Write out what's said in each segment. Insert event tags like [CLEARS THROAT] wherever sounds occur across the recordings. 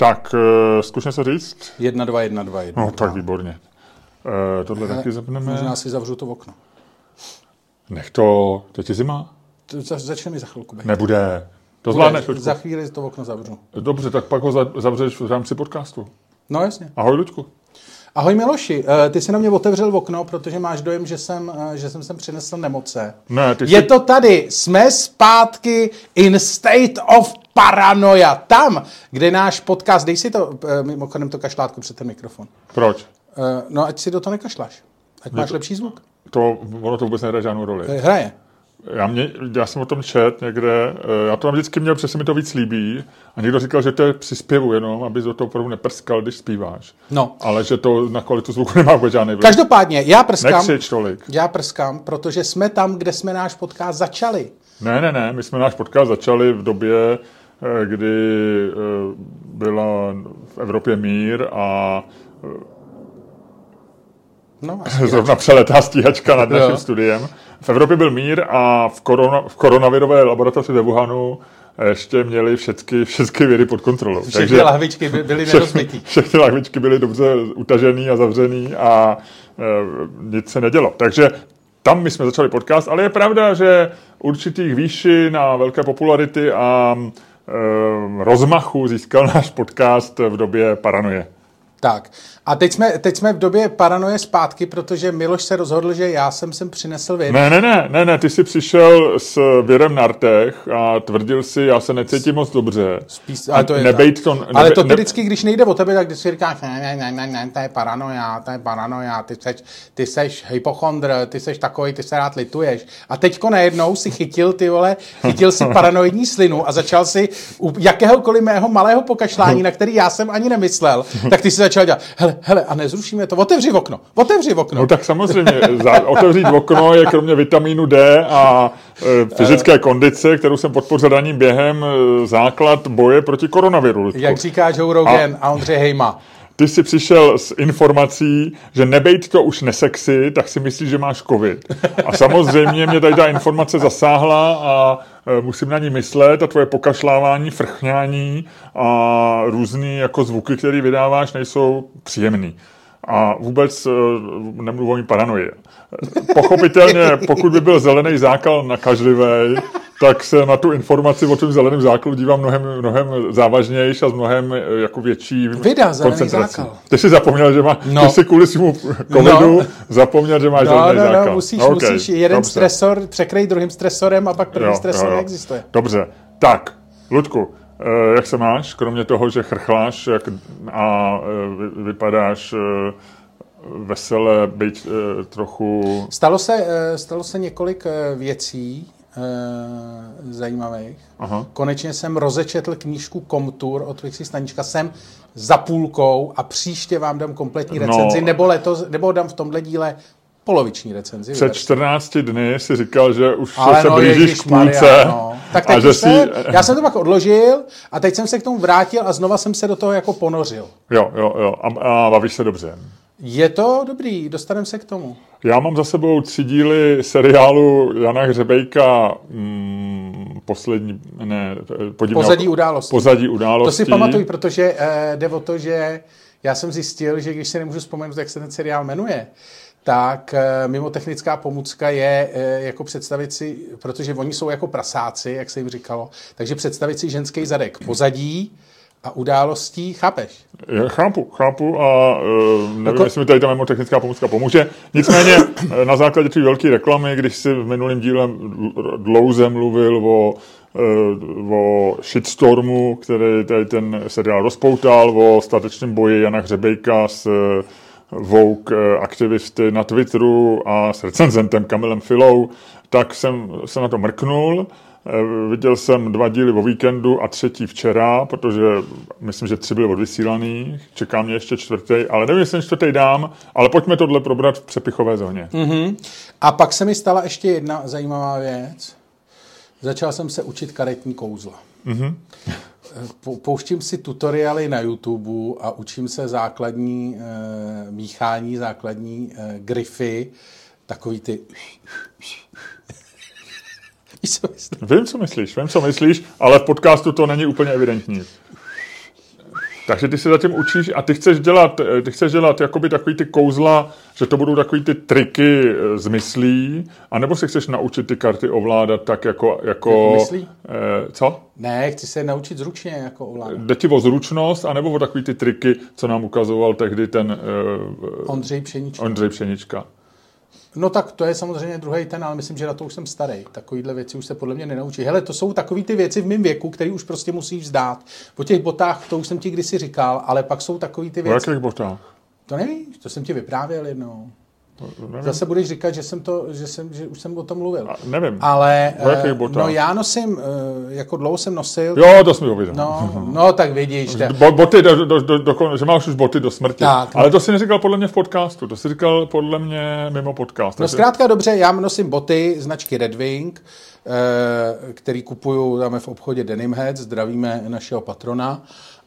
Tak, uh, zkusme se říct. Jedna, dva, jedna, dva, jedna. No, tak výborně. Uh, tohle Hele, taky zapneme. Možná si zavřu to okno. Nech to, teď je zima? To za- Začne mi za chvilku. být. Nebude. To zvládneš. Za chvíli to okno zavřu. Dobře, tak pak ho za- zavřeš v rámci podcastu. No jasně. Ahoj, Luďku. Ahoj Miloši, Eh, ty jsi na mě otevřel okno, protože máš dojem, že jsem, že jsem sem přinesl nemoce. Ne, ty Je jsi... to tady, jsme zpátky in state of paranoia. Tam, kde náš podcast, dej si to, eh, mimochodem to kašlátko před ten mikrofon. Proč? Eh, No, ať si do toho nekašláš. Ať máš lepší zvuk. To, ono to vůbec nehraje žádnou roli. Eh, Hraje. Já, mě, já jsem o tom čet někde, já to tam vždycky měl, protože se mi to víc líbí. A někdo říkal, že to je při zpěvu jenom, aby do toho opravdu neprskal, když zpíváš. No. Ale že to na kvalitu zvuku nemá vůbec žádný vliv. Každopádně, já prskám, Nekřič tolik. já prskám, protože jsme tam, kde jsme náš podcast začali. Ne, ne, ne, my jsme náš podcast začali v době, kdy eh, byla v Evropě mír a No, asi [LAUGHS] zrovna přeletá stíhačka nad naším Jo. studiem. V Evropě byl mír a v, korona, v koronavirové laboratoři ve Wuhanu ještě měli všechny, všechny vědy pod kontrolou. Všechny lahvičky by- byly nerozbitý. všechny lahvičky byly dobře utažený a zavřený a e, nic se nedělo. Takže tam my jsme začali podcast, ale je pravda, že určitých výšin a velké popularity a rozmachu získal náš podcast v době paranoje. Tak. A teď jsme, teď jsme v době paranoje zpátky, protože Miloš se rozhodl, že já jsem sem přinesl věc. Ne, ne, ne, ne, ne, ty jsi přišel s věrem na rtech a tvrdil si, já se necítím moc dobře. Spíš, ale to je nebejt to, nebe, ale to ty ne, vždycky, když nejde o tebe, tak když si říkáš, ne, ne, ne, ne, ne, to je paranoja, to je paranoja, ty seš, ty seš hypochondr, ty seš takový, ty se rád lituješ. A teďko najednou si chytil, ty vole, chytil si [LAUGHS] paranoidní slinu a začal si u jakéhokoliv mého malého pokašlání, na který já jsem ani nemyslel, tak ty si začal dělat, hele, hele, a nezrušíme to, otevři okno, otevři okno. No tak samozřejmě, za, otevřít okno je kromě vitamínu D a e, fyzické kondice, kterou jsem podpořil ranním během, e, základ boje proti koronaviru. Ludku. Jak říká Joe Rogan a, a Ondřej Hejma. Ty jsi přišel s informací, že nebejt to už nesexy, tak si myslíš, že máš covid. A samozřejmě mě tady ta informace zasáhla a e, musím na ní myslet a tvoje pokašlávání, frchňání a různý jako zvuky, které vydáváš, nejsou příjemný. A vůbec e, nemluvím paranoji. Pochopitelně, pokud by byl zelený zákal nakažlivý, tak se na tu informaci o tom zeleném zákalu dívám mnohem, mnohem závažnější a s mnohem e, jako větší Vida, zelený koncentrací. zákal. Ty jsi zapomněl, že má, No. ty jsi kvůli svému covidu No. zapomněl, že máš No, zelený no, zákal. no, musíš, OK, musíš jeden dobře. stresor překryt druhým stresorem a pak první Jo, stresor jo, jo. neexistuje. Dobře, tak, Ludku, eh, jak se máš, kromě toho, že chrchláš jak, a eh, vy- vypadáš eh, vesele, byť eh, trochu... Stalo se, eh, stalo se několik eh, věcí eh, zajímavých. Aha. Konečně jsem rozečetl knížku Komtur od Vixi Stanička. Jsem za půlkou a příště vám dám kompletní No. recenzi, nebo letos, nebo dám v tomhle díle poloviční recenzi. Před 14 dny si říkal, že už Ale se no, blížíš k půlce. no. Tak teď že už si... se, já jsem to pak odložil a teď jsem se k tomu vrátil a znova jsem se do toho jako ponořil. Jo, jo, jo. A, a bavíš se dobře. Je to dobrý, dostaneme se k tomu. Já mám za sebou tři díly seriálu Jana Hřebejka mm, poslední, ne, podivné Pozadí událostí. Pozadí To událostí. si pamatuj, protože eh, jde o to, že já jsem zjistil, že když si nemůžu vzpomenout, jak se ten seriál jmenuje, tak eh, mimo technická pomůcka je eh, jako představit si, protože oni jsou jako prasáci, jak se jim říkalo, takže představit si ženský zadek pozadí a událostí, chápeš? Já chápu, chápu a uh, nevím, Jako- jestli mi tady ta memotechnická pomůcka pomůže. Nicméně eh, na základě té velké reklamy, když si v minulém díle dl- dlouze mluvil o, uh, o shitstormu, který tady ten seriál rozpoutal, o statečném boji Jana Hřebejka s Vogue aktivisty na Twitteru a s recenzentem Kamilem Filou, tak jsem se na to mrknul. Eh, Viděl jsem dva díly o víkendu a třetí včera, protože myslím, že tři byly odvysílaný. Čeká mě ještě čtvrtý, ale nevím, jestli ten čtvrtý dám, ale pojďme tohle probrat v přepichové zóně. Mm. A pak se mi stala ještě jedna zajímavá věc. Začal jsem se učit karetní kouzla. Mm-hmm. Pouštím si tutoriály na YouTube a učím se základní e, míchání, základní e, grify, takový ty... Víš, co myslím? Vím, co myslíš, vím, co myslíš, ale v podcastu to není úplně evidentní. Takže ty se zatím učíš a ty chceš dělat, eh, ty chceš dělat jakoby takový ty kouzla, že to budou takový ty triky eh, z myslí, anebo se chceš naučit ty karty ovládat tak jako... Jako, Jako myslí? Eh, co? Ne, chci se naučit zručně jako ovládat. Jde ti o zručnost, anebo o takový ty triky, co nám ukazoval tehdy ten eh, Ondřej Pšenička. Ondřej Pšenička. No tak to je samozřejmě druhý ten, ale myslím, že na to už jsem starý. Takovýhle věci už se podle mě nenaučí. Hele, to jsou takové ty věci v mém věku, které už prostě musíš vzdát. O těch botách, to už jsem ti kdysi říkal, ale pak jsou takové ty věci. jakých botách? To nevíš, to jsem ti vyprávěl jednou. Nevím. Zase budeš říkat, že jsem to, že, jsem, že už jsem o tom mluvil. A, nevím. Ale V jakých eh, no já nosím, eh, jako dlouho jsem nosil, Jo, to jsme ho viděli. no, [LAUGHS] no tak vidíš, Bo, boty do, do, do, do, že máš už boty do smrti. Tak, no. Ale to si neříkal podle mě v podcastu, to si říkal podle mě mimo podcast. No zkrátka dobře, já nosím boty značky Red Wing, eh, který kupuju tam v obchodě Denim Head, zdravíme našeho patrona.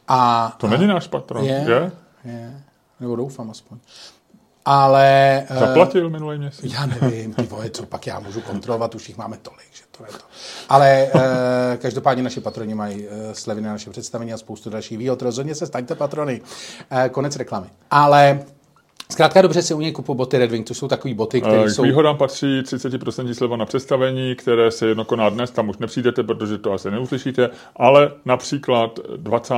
A, To není náš patron, je, je? je, nebo doufám aspoň. Ale... eh, Zaplatil minulý měsíc. Já nevím, ty vole, co pak já můžu kontrolovat, už jich máme tolik, že to je to. Ale e, každopádně naši patroni mají e, slevy na naše představení a spoustu dalších výhod. Rozhodně se staňte patrony. Konec reklamy. Ale zkrátka dobře si u něj kupu boty Red Wing, to jsou takové boty, které Eh, K jsou... výhodám patří 30% sleva na představení, které se jedno koná dnes, tam už nepřijdete, protože to asi neuslyšíte, ale například 20.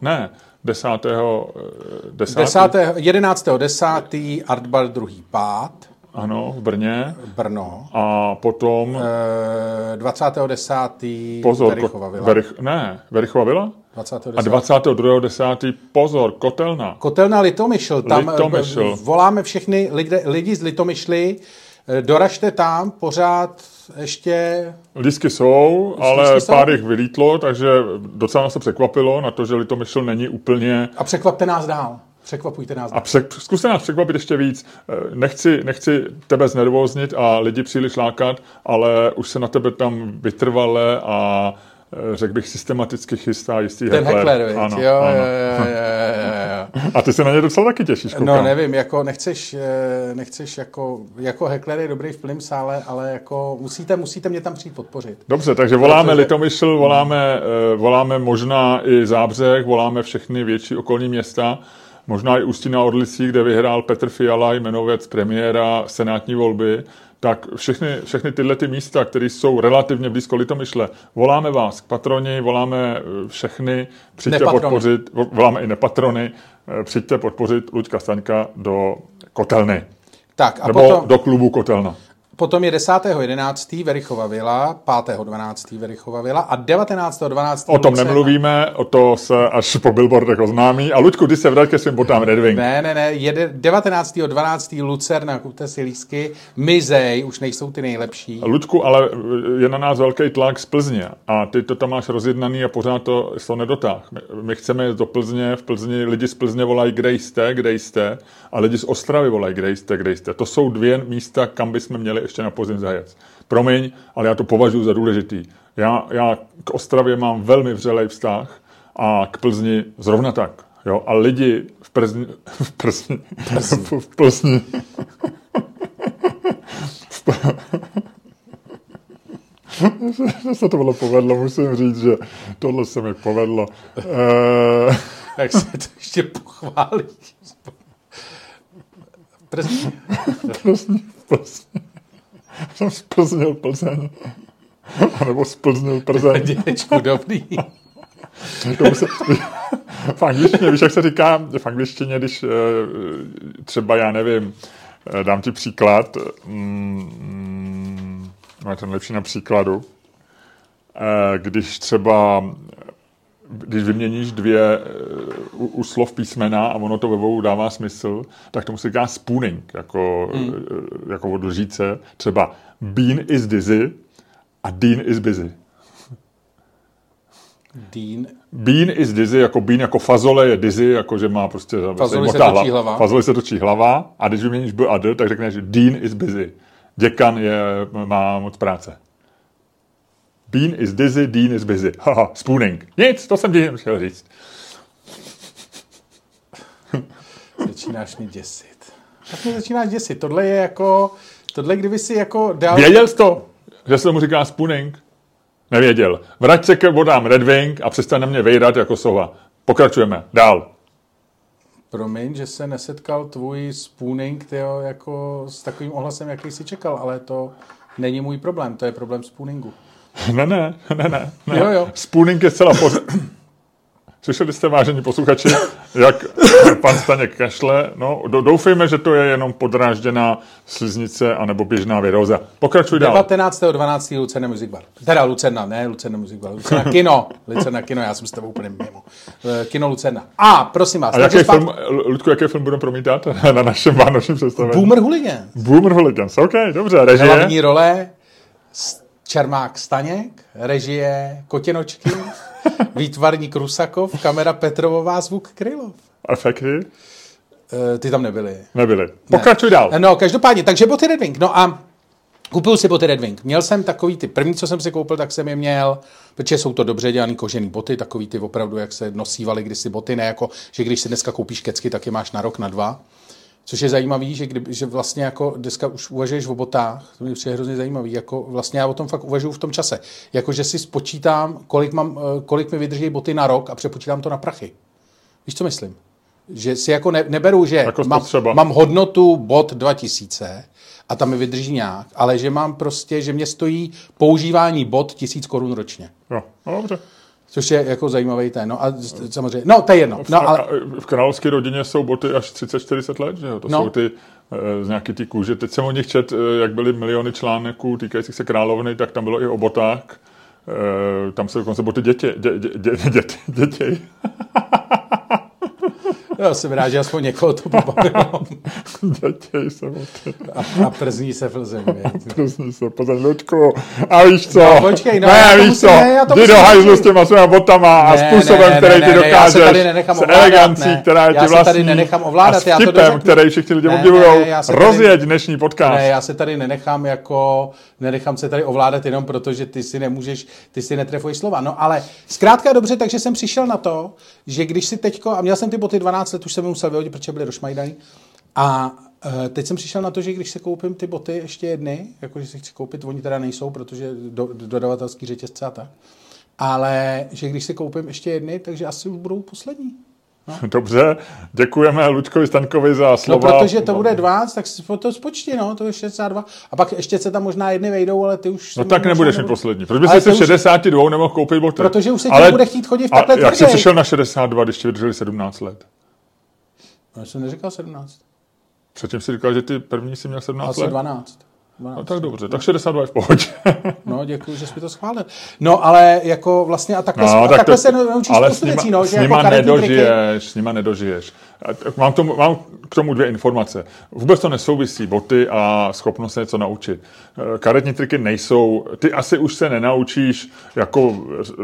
ne, 10. eh, 10. 10. 11. 10. Artbar druhý pád, Ano, v Brně. Brno. A potom, E, 20. 10. pozor, Verichova vila. Verich, ne, Verichova vila? 20. A 22. 10. pozor, Kotelna. Kotelna Litomyšl, tam Litomyšl. eh, voláme všechny lidi, lidi z Litomyšly, eh, doražte tam, pořád ještě... Lístky jsou, ale lístky jsou? pár jich vylítlo, takže docela nás to překvapilo na to, že Litomyšl není úplně A překvapte nás dál. Překvapujte nás A dál. přek, zkuste nás překvapit ještě víc. Eh, Nechci, nechci tebe znervóznit a lidi příliš lákat, ale už se na tebe tam vytrvale a řekl bych systematicky chystá jistý Ten heckler, viď? Ano, jo, ano. jo, jo, jo, jo. A ty se na ně docela taky těšíš, koukám. No nevím, jako nechceš, eh, nechceš jako, jako heckler je dobrý v plném sále, ale jako musíte, musíte mě tam přijít podpořit. Dobře, takže voláme Protože- Litomyšl, voláme, eh, voláme možná i Zábřeh, voláme všechny větší okolní města, možná i Ústí na Orlicí, kde vyhrál Petr Fiala, jmenovec premiéra senátní volby, tak všechny, všechny tyhle ty místa, které jsou relativně blízko Litomyšle, voláme vás k patroni, voláme eh, všechny, přijďte Nepatrony. podpořit, vo- voláme i nepatrony, eh, přijďte podpořit Luďka Staňka do Kotelny, Tak a nebo potom, do klubu Kotelna. Potom je 10.11. Verichova vila, 5.12. Verichova vila a 19.12. O tom nemluvíme, o to se až po billboardech oznámí. A Luďku, ty se vrať ke svým botám Red Wing. Ne, ne, ne, jede 19.12. Lucerna, kupte si lístky, Mizej, už nejsou ty nejlepší. Luďku, ale je na nás velký tlak z Plzně a ty to tam máš rozjednaný a pořád to, to nedotáh. My, my chceme jít do Plzně, v Plzni lidi z Plzně volají, kde jste, kde jste a lidi z Ostravy volají, kde jste, kde jste. To jsou dvě místa, kam bychom měli ještě na podzim zajet. Promiň, ale já to považuji za důležitý. Já, já k Ostravě mám velmi vřelej vztah a k Plzni zrovna tak. Jo? A lidi v Plzni, [LAUGHS] v Plzni, v Plzni, [LAUGHS] že se tohle povedlo, musím říct, že tohle se mi povedlo. Eh, Jak se to ještě pochválí. Plzeň? [LAUGHS] Plzni, Plzni. [LAUGHS] Jsem splznil Plzeň. [LAUGHS] A nebo splznil Plzeň. [LAUGHS] Dědečku, dobrý. Se, v angličtině, víš, jak se říká, v angličtině, když eh, třeba, já nevím, eh, dám ti příklad, mm, no je ten lepší na příkladu, Eh, když třeba když vyměníš dvě eh, u, u slov písmena a ono to ve obou dává smysl, tak tomu se říká spooning, jako, hmm. jako od lžíce. Třeba Bean is dizzy a Dean is busy. Dean. Bean is dizzy, jako bean jako fazole je dizzy, jako že má prostě Fazoli se točí hlava. Fazoli se točí hlava a když vyměníš b a d, tak řekneš Dean is busy. Děkan je, má moc práce. Bean is dizzy, Dean is busy. Haha, spooning. Nic, to jsem ti chtěl říct. [LAUGHS] Začínáš mě děsit. Tak mě začínáš děsit. Tohle je jako, tohle kdyby si jako dal... Věděl jsi to, že se mu říká spooning? Nevěděl. Vrať se ke vodám Red Wing a přestaň na mě vejrat jako sova. Pokračujeme. Dál. Promiň, že se nesetkal tvůj spooning tyjo, jako s takovým ohlasem, jaký jsi čekal, ale to není můj problém, to je problém spooningu. [LAUGHS] Ne, ne, ne, ne. ne. Jo, jo. Spooning je zcela pořád. [COUGHS] Slyšeli jste, vážení posluchači, jak [COUGHS] pan Staněk kašle? No, do- doufejme, že to je jenom podrážděná sliznice anebo běžná viróza. Pokračuj dál. 19.12. Lucerna Music Bar. Teda Lucerna, ne Lucerna Music Bar. Lucerna [LAUGHS] Kino. Lucerna Kino, já jsem s tebou úplně mimo. Eh, Kino Lucerna. A, prosím vás. A jaký film, Ludku, jaký film budeme promítat [LAUGHS] na našem vánočním představení? Boomer Hooligans. Boomer Hooligans, OK, dobře, režie. Hlavní role Čermák Staněk, režie Kotinočky, [LAUGHS] výtvarník Rusakov, kamera Petrovová, zvuk Krylov. Efekty Eh, Ty tam nebyly. nebyly. Pokračuj dál. No, každopádně, takže boty Red Wing. No a koupil si boty Red Wing. Měl jsem takový ty první, co jsem si koupil, tak jsem je měl, protože jsou to dobře dělaný kožený boty, takový ty opravdu, jak se nosívaly kdysi boty, ne jako, že když si dneska koupíš kecky, tak je máš na rok, na dva. Což je zajímavý, že, kdy, že vlastně jako dneska už uvažuješ o botách, to mi přijde hrozně zajímavý, jako vlastně já o tom fakt uvažuji v tom čase. Jako, že si spočítám, kolik, mám, eh, kolik mi vydrží boty na rok a přepočítám to na prachy. Víš, co myslím? Že si jako ne, neberu, že Jako mám, mám hodnotu bot 2000 a tam mi vydrží nějak, ale že mám prostě, že mě stojí používání bot 1000 korun ročně. Jo, no, dobře. Což je jako zajímavý ten, no a samozřejmě, no to je jedno. No, ale, a v královské rodině jsou boty až 30-40 let, že jo? To No. jsou ty eh, z nějaký ty kůže. Teď jsem o nich čet, eh, jak byly miliony článků týkajících se královny, tak tam bylo i o botách. Tam se dokonce boty dětě, dě, dě, dě, dětě, dětě, já jsem rád, že aspoň někoho to pobavilo. dětě se boty. A, a przní se v zemi. [LAUGHS] Přesně se, pozaď Luďku. A víš co? No, počkej, no, já ne, to víš musím- co? ne, já to Jdi do hajzlu s těma svýma botama a Ne, způsobem, ne, ne, který ne, ne, já se dokážeš. tady nenechám s ovládat, elegancí, ne. která je Já ti se tady vlastní. nenechám ovládat, a s já vtipem, dořeknu. který všichni lidi obdivují. já Rozjeď dnešní podcast. Ne, já se tady nenechám jako, nenechám se tady ovládat jenom proto, že ty si nemůžeš, ty si netrefuješ slova. No ale zkrátka dobře, takže jsem přišel na to, že když si teďko, a měl jsem ty boty 12 let, už jsem je musel vyhodit, protože byly rošmajdaný, a eh, teď jsem přišel na to, že když se koupím ty boty ještě jedny, jakože si chci koupit, oni teda nejsou, protože do, dodavatelský řetězce a tak, ale že když si koupím ještě jedny, takže asi už budou poslední. [LAUGHS] Dobře, děkujeme Luďkovi Staňkovi za No, slova. protože to bude 12, tak si to spočti, no, to je 62. A pak ještě se tam možná jedny vejdou, ale ty už... No tak nebudeš mít nebudou- poslední. Proč bys Ale už- 62 nemohl koupit boty? Protože už se ti nebude chtít chodit v takhle a jak jsi přišel na 62, když ti vydrželi 17 let? No, jsem neříkal 17. Předtím si říkal, že ty první si měl 17 Asi let. 12. No 12. tak dobře, tak 62 je v pohodě. [LAUGHS] No, děkuji, že jsi mi to schválil. No, ale jako vlastně a takhle, No, a tak takhle to, se naučíš ale spoustu věcí, no, s že jako nima triky. nedožiješ, s nima nedožiješ. Mám, tomu, mám k tomu dvě informace. Vůbec to nesouvisí boty a schopnost se něco naučit. Eh, Karetní triky nejsou, ty asi už se nenaučíš, jako, eh,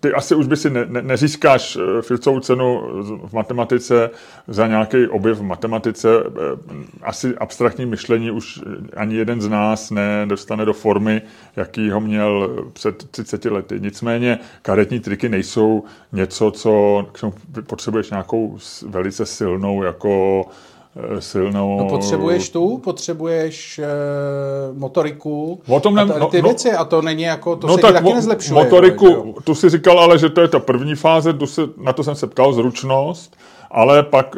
ty asi už by si ne, ne, nezískáš eh, Filcovou cenu v matematice za nějaký objev v matematice. Asi abstraktní myšlení už ani jeden z nás nedostane do formy, jaký ho měl před 30 lety. Nicméně karetní triky nejsou něco, co k čemu potřebuješ nějakou velice silnou jako eh, silnou... No, potřebuješ tu, potřebuješ e, motoriku O tom a nem- t- no- ty no- věci a to není jako, to no se tak taky mo- nezlepšuje. motoriku, jo, tu si říkal ale, že to je ta první fáze, tu se, na to jsem se ptal, zručnost, ale pak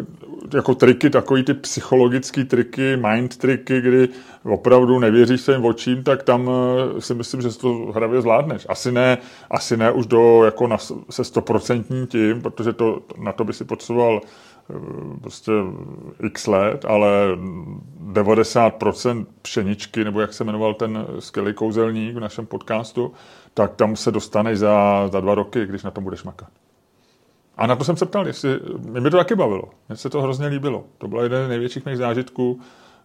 jako triky, takový ty psychologické triky, mind triky, kdy opravdu nevěříš svým očím, tak tam eh, si myslím, že to hravě zvládneš. Asi ne, asi ne už do jako na, se stoprocentním tím, protože to, na to by si potřeboval eh, prostě x let, ale 90% pšeničky, nebo jak se jmenoval ten skvělý kouzelník v našem podcastu, tak tam se dostaneš za, za dva roky, když na tom budeš makat. A na to jsem se ptal, jestli, mě by to taky bavilo. Mně se to hrozně líbilo. To byl jeden z největších mých zážitků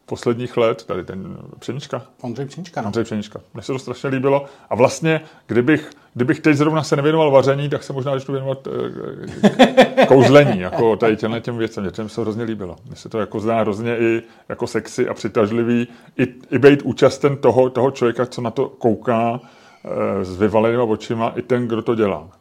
posledních let, tady ten Pšenička, Ondřej Pšenička, no. Andřej Pšenička. Mně se to strašně líbilo. A vlastně, kdybych, kdybych teď zrovna se nevěnoval vaření, tak se možná začnu věnovat eh, kouzlení, jako tady těmhle těm věcem. To se hrozně líbilo. Mně se to jako zdá hrozně i jako sexy a přitažlivý. I, i být účasten toho, toho člověka, co na to kouká eh, s vyvalenýma očima, i ten, kdo to dělá.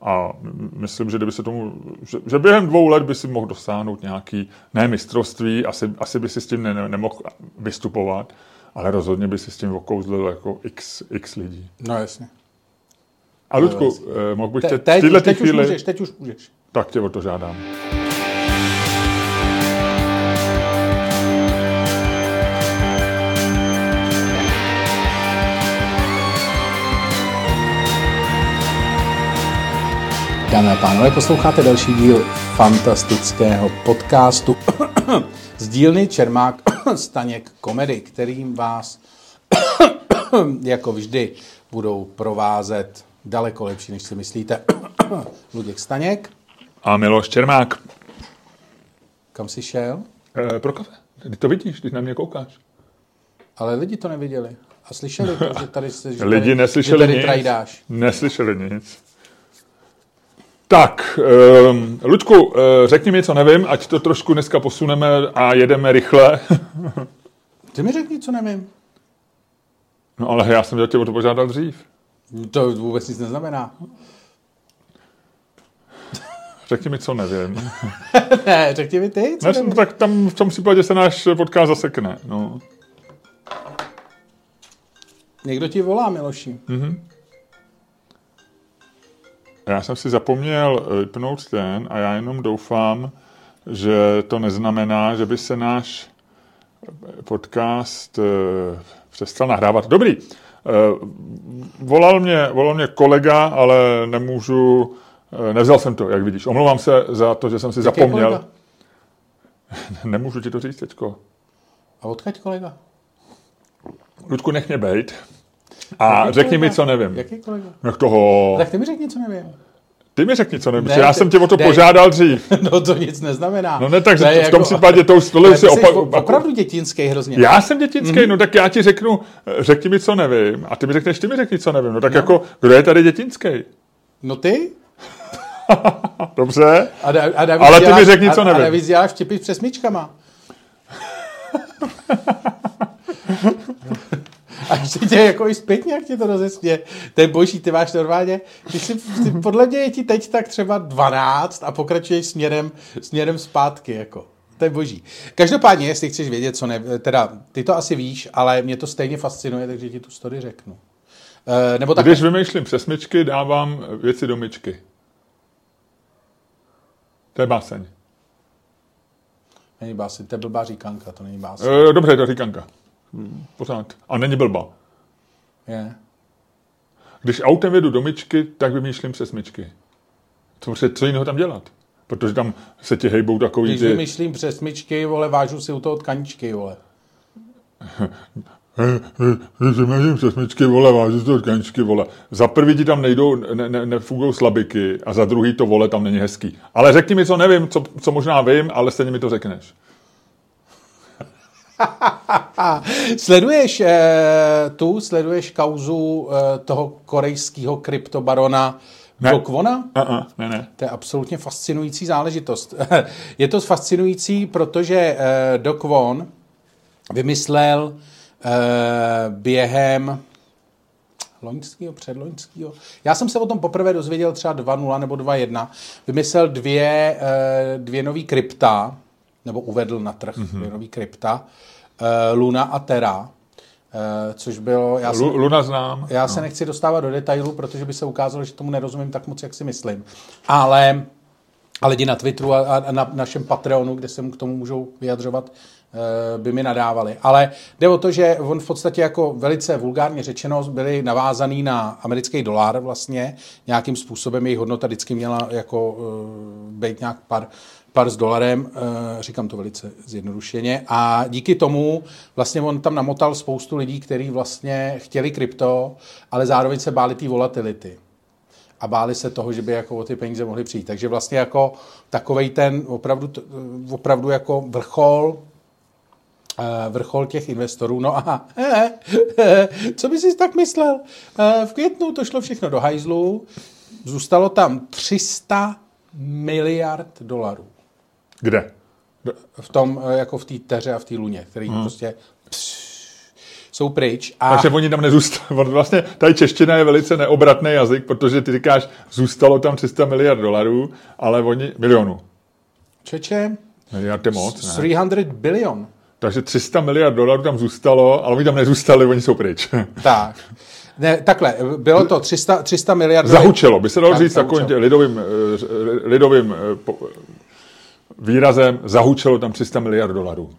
A myslím, že kdyby se tomu, že, že během dvou let by si mohl dosáhnout nějaký, ne mistrovství, asi, asi by si s tím ne, ne, nemohl vystupovat, ale rozhodně by si s tím okouzlil jako x, x lidí. No jasně. A Ludku, eh, mohl bych tě Te, teď, v této teď už můžeš, teď už můžeš. Tak tě o to žádám. Dámy a pánové, posloucháte další díl fantastického podcastu z dílny Čermák [COUGHS] Staněk Komedy, kterým vás [COUGHS] jako vždy budou provázet daleko lepší, než si myslíte. [COUGHS] Luděk Staněk. A Miloš Čermák. Kam jsi šel? E, pro kafe. Ty to vidíš, když na mě koukáš. Ale lidi to neviděli. A slyšeli [LAUGHS] to, že tady se že Lidi tady, neslyšeli že tady nic. trajdáš. Neslyšeli nic. Tak, um, Luďku, uh, řekni mi, co nevím, ať to trošku dneska posuneme a jedeme rychle. [LAUGHS] Ty mi řekni, co nevím. no ale já jsem tě o to požádal dřív. To vůbec nic neznamená. [LAUGHS] Řekni mi, co nevím. [LAUGHS] ne, řekni mi ty, co Ne, nevím. tak tam v tom případě se náš podcast zasekne. No. Někdo ti volá, Miloši. Já jsem si zapomněl eh, vypnout ten a já jenom doufám, že to neznamená, že by se náš podcast eh, přestal nahrávat. Dobrý. Eh, Volal mě, volal mě kolega, ale nemůžu, eh, nevzal jsem to, jak vidíš. Omlouvám se za to, že jsem si Jaký zapomněl. kolega? [LAUGHS] Nemůžu ti to říct teďko. A odkaď kolega? Ludku, nech mě bejt. A Jaký řekni kolega? mi, co nevím. Jaký kolega? Jak toho... Tak ty mi řekni, co nevím. Ty mi řekni, co nevím, Ne, ne, já ty- jsem tě o to ne. požádal dřív. [LAUGHS] No to nic neznamená. No ne, tak To je v tom jako- případě to už tohle si opak... opravdu dětinský hrozně. Já jsem dětinský, Mhm. mm-hmm. no tak já ti řeknu, eh, řekni mi, co nevím, a ty mi řekneš, ty mi řekni, co nevím. No tak no. jako, kdo je tady dětinský? No ty? [LAUGHS] Dobře? A, da, a navíc Ale ty mi děláš- řekni, co nevím. A navíc děláš vtipy s přesmičkama. [LAUGHS] A ještě tě jako i zpětně, jak tě to rozesmě. To je boží, ty máš normálně, ty si, ty, podle mě je ti teď tak třeba 12 a pokračuješ směrem, směrem zpátky, jako. To je boží. Každopádně, jestli chceš vědět, co ne, teda, ty to asi víš, ale mě to stejně fascinuje, takže ti tu story řeknu. E, nebo tak, Když vymýšlím přesmičky, dávám věci do myčky. To je báseň. není báseň, to je blbá říkanka, to není báseň. E, dobře, to říkanka. Hm, Pořád. A není blba. Je. Když autem jedu do myčky, tak vymýšlím přesmičky. Co, co jiného tam dělat? Protože tam se ti hejbou takový Když ty... vymýšlím přesmičky, vole, vážu si u toho tkaničky, vole. [LAUGHS] Když vymýšlím přesmičky, vole, vážu to tkančky, vole. Za prvý ti tam nejdou, ne, ne, nefungují slabiky a za druhý to, vole, tam není hezký. Ale řekni mi, co nevím, co, co možná vím, ale stejně mi to řekneš. [LAUGHS] Sleduješ eh, tu, sleduješ kauzu eh, toho korejského kryptobarona Ne. Dokwona? Uh-uh, ne, ne. To je absolutně fascinující záležitost. [LAUGHS] je to fascinující, protože eh, Doc Von vymyslel eh, během loňského, předloňského. Já jsem se o tom poprvé dozvěděl třeba 2.0 nebo 2.1. Vymyslel dvě, eh, dvě nový krypta, nebo uvedl na trh mm-hmm. dvě nový krypta, eh, Luna a Terra, eh, což bylo... Já Lu, Luna znám. já se nechci dostávat do detailů, protože by se ukázalo, že tomu nerozumím tak moc, jak si myslím. Ale, a lidi na Twitteru a, a na našem Patreonu, kde se mu k tomu můžou vyjadřovat, eh, by mi nadávali. Ale jde o to, že on v podstatě jako velice vulgárně řečeno byli navázaný na americký dolar vlastně. Nějakým způsobem jejich hodnota vždycky měla jako být nějak par, par s dolarem, uh, říkám to velice zjednodušeně. A díky tomu vlastně on tam namotal spoustu lidí, kteří vlastně chtěli krypto, ale zároveň se báli té volatility a báli se toho, že by jako o ty peníze mohly přijít. Takže vlastně jako takovej ten opravdu, t- opravdu jako vrchol eh, vrchol těch investorů. No a [LAUGHS] co by si tak myslel? Eh, V květnu to šlo všechno do hajzlu, zůstalo tam 300 miliard dolarů Kde? v tom, eh, jako v té teře a v té luně, který hmm. prostě pš, jsou pryč. A Takže oni tam nezůstali. [LAUGHS] Vlastně tady čeština je velice neobratný jazyk, protože ty říkáš, zůstalo tam 300 miliard dolarů, ale oni, milionů. čeče, Miliard je moc, ne? 300 bilion. Takže 300 miliard dolarů tam zůstalo, ale oni tam nezůstali, oni jsou pryč. [LAUGHS] Tak. Ne, takhle, bylo to 300, 300 miliard. Zahučelo, by se dalo říct takovým tě lidovým, eh, lidovým eh, výrazem, zahučelo tam 300 miliard dolarů.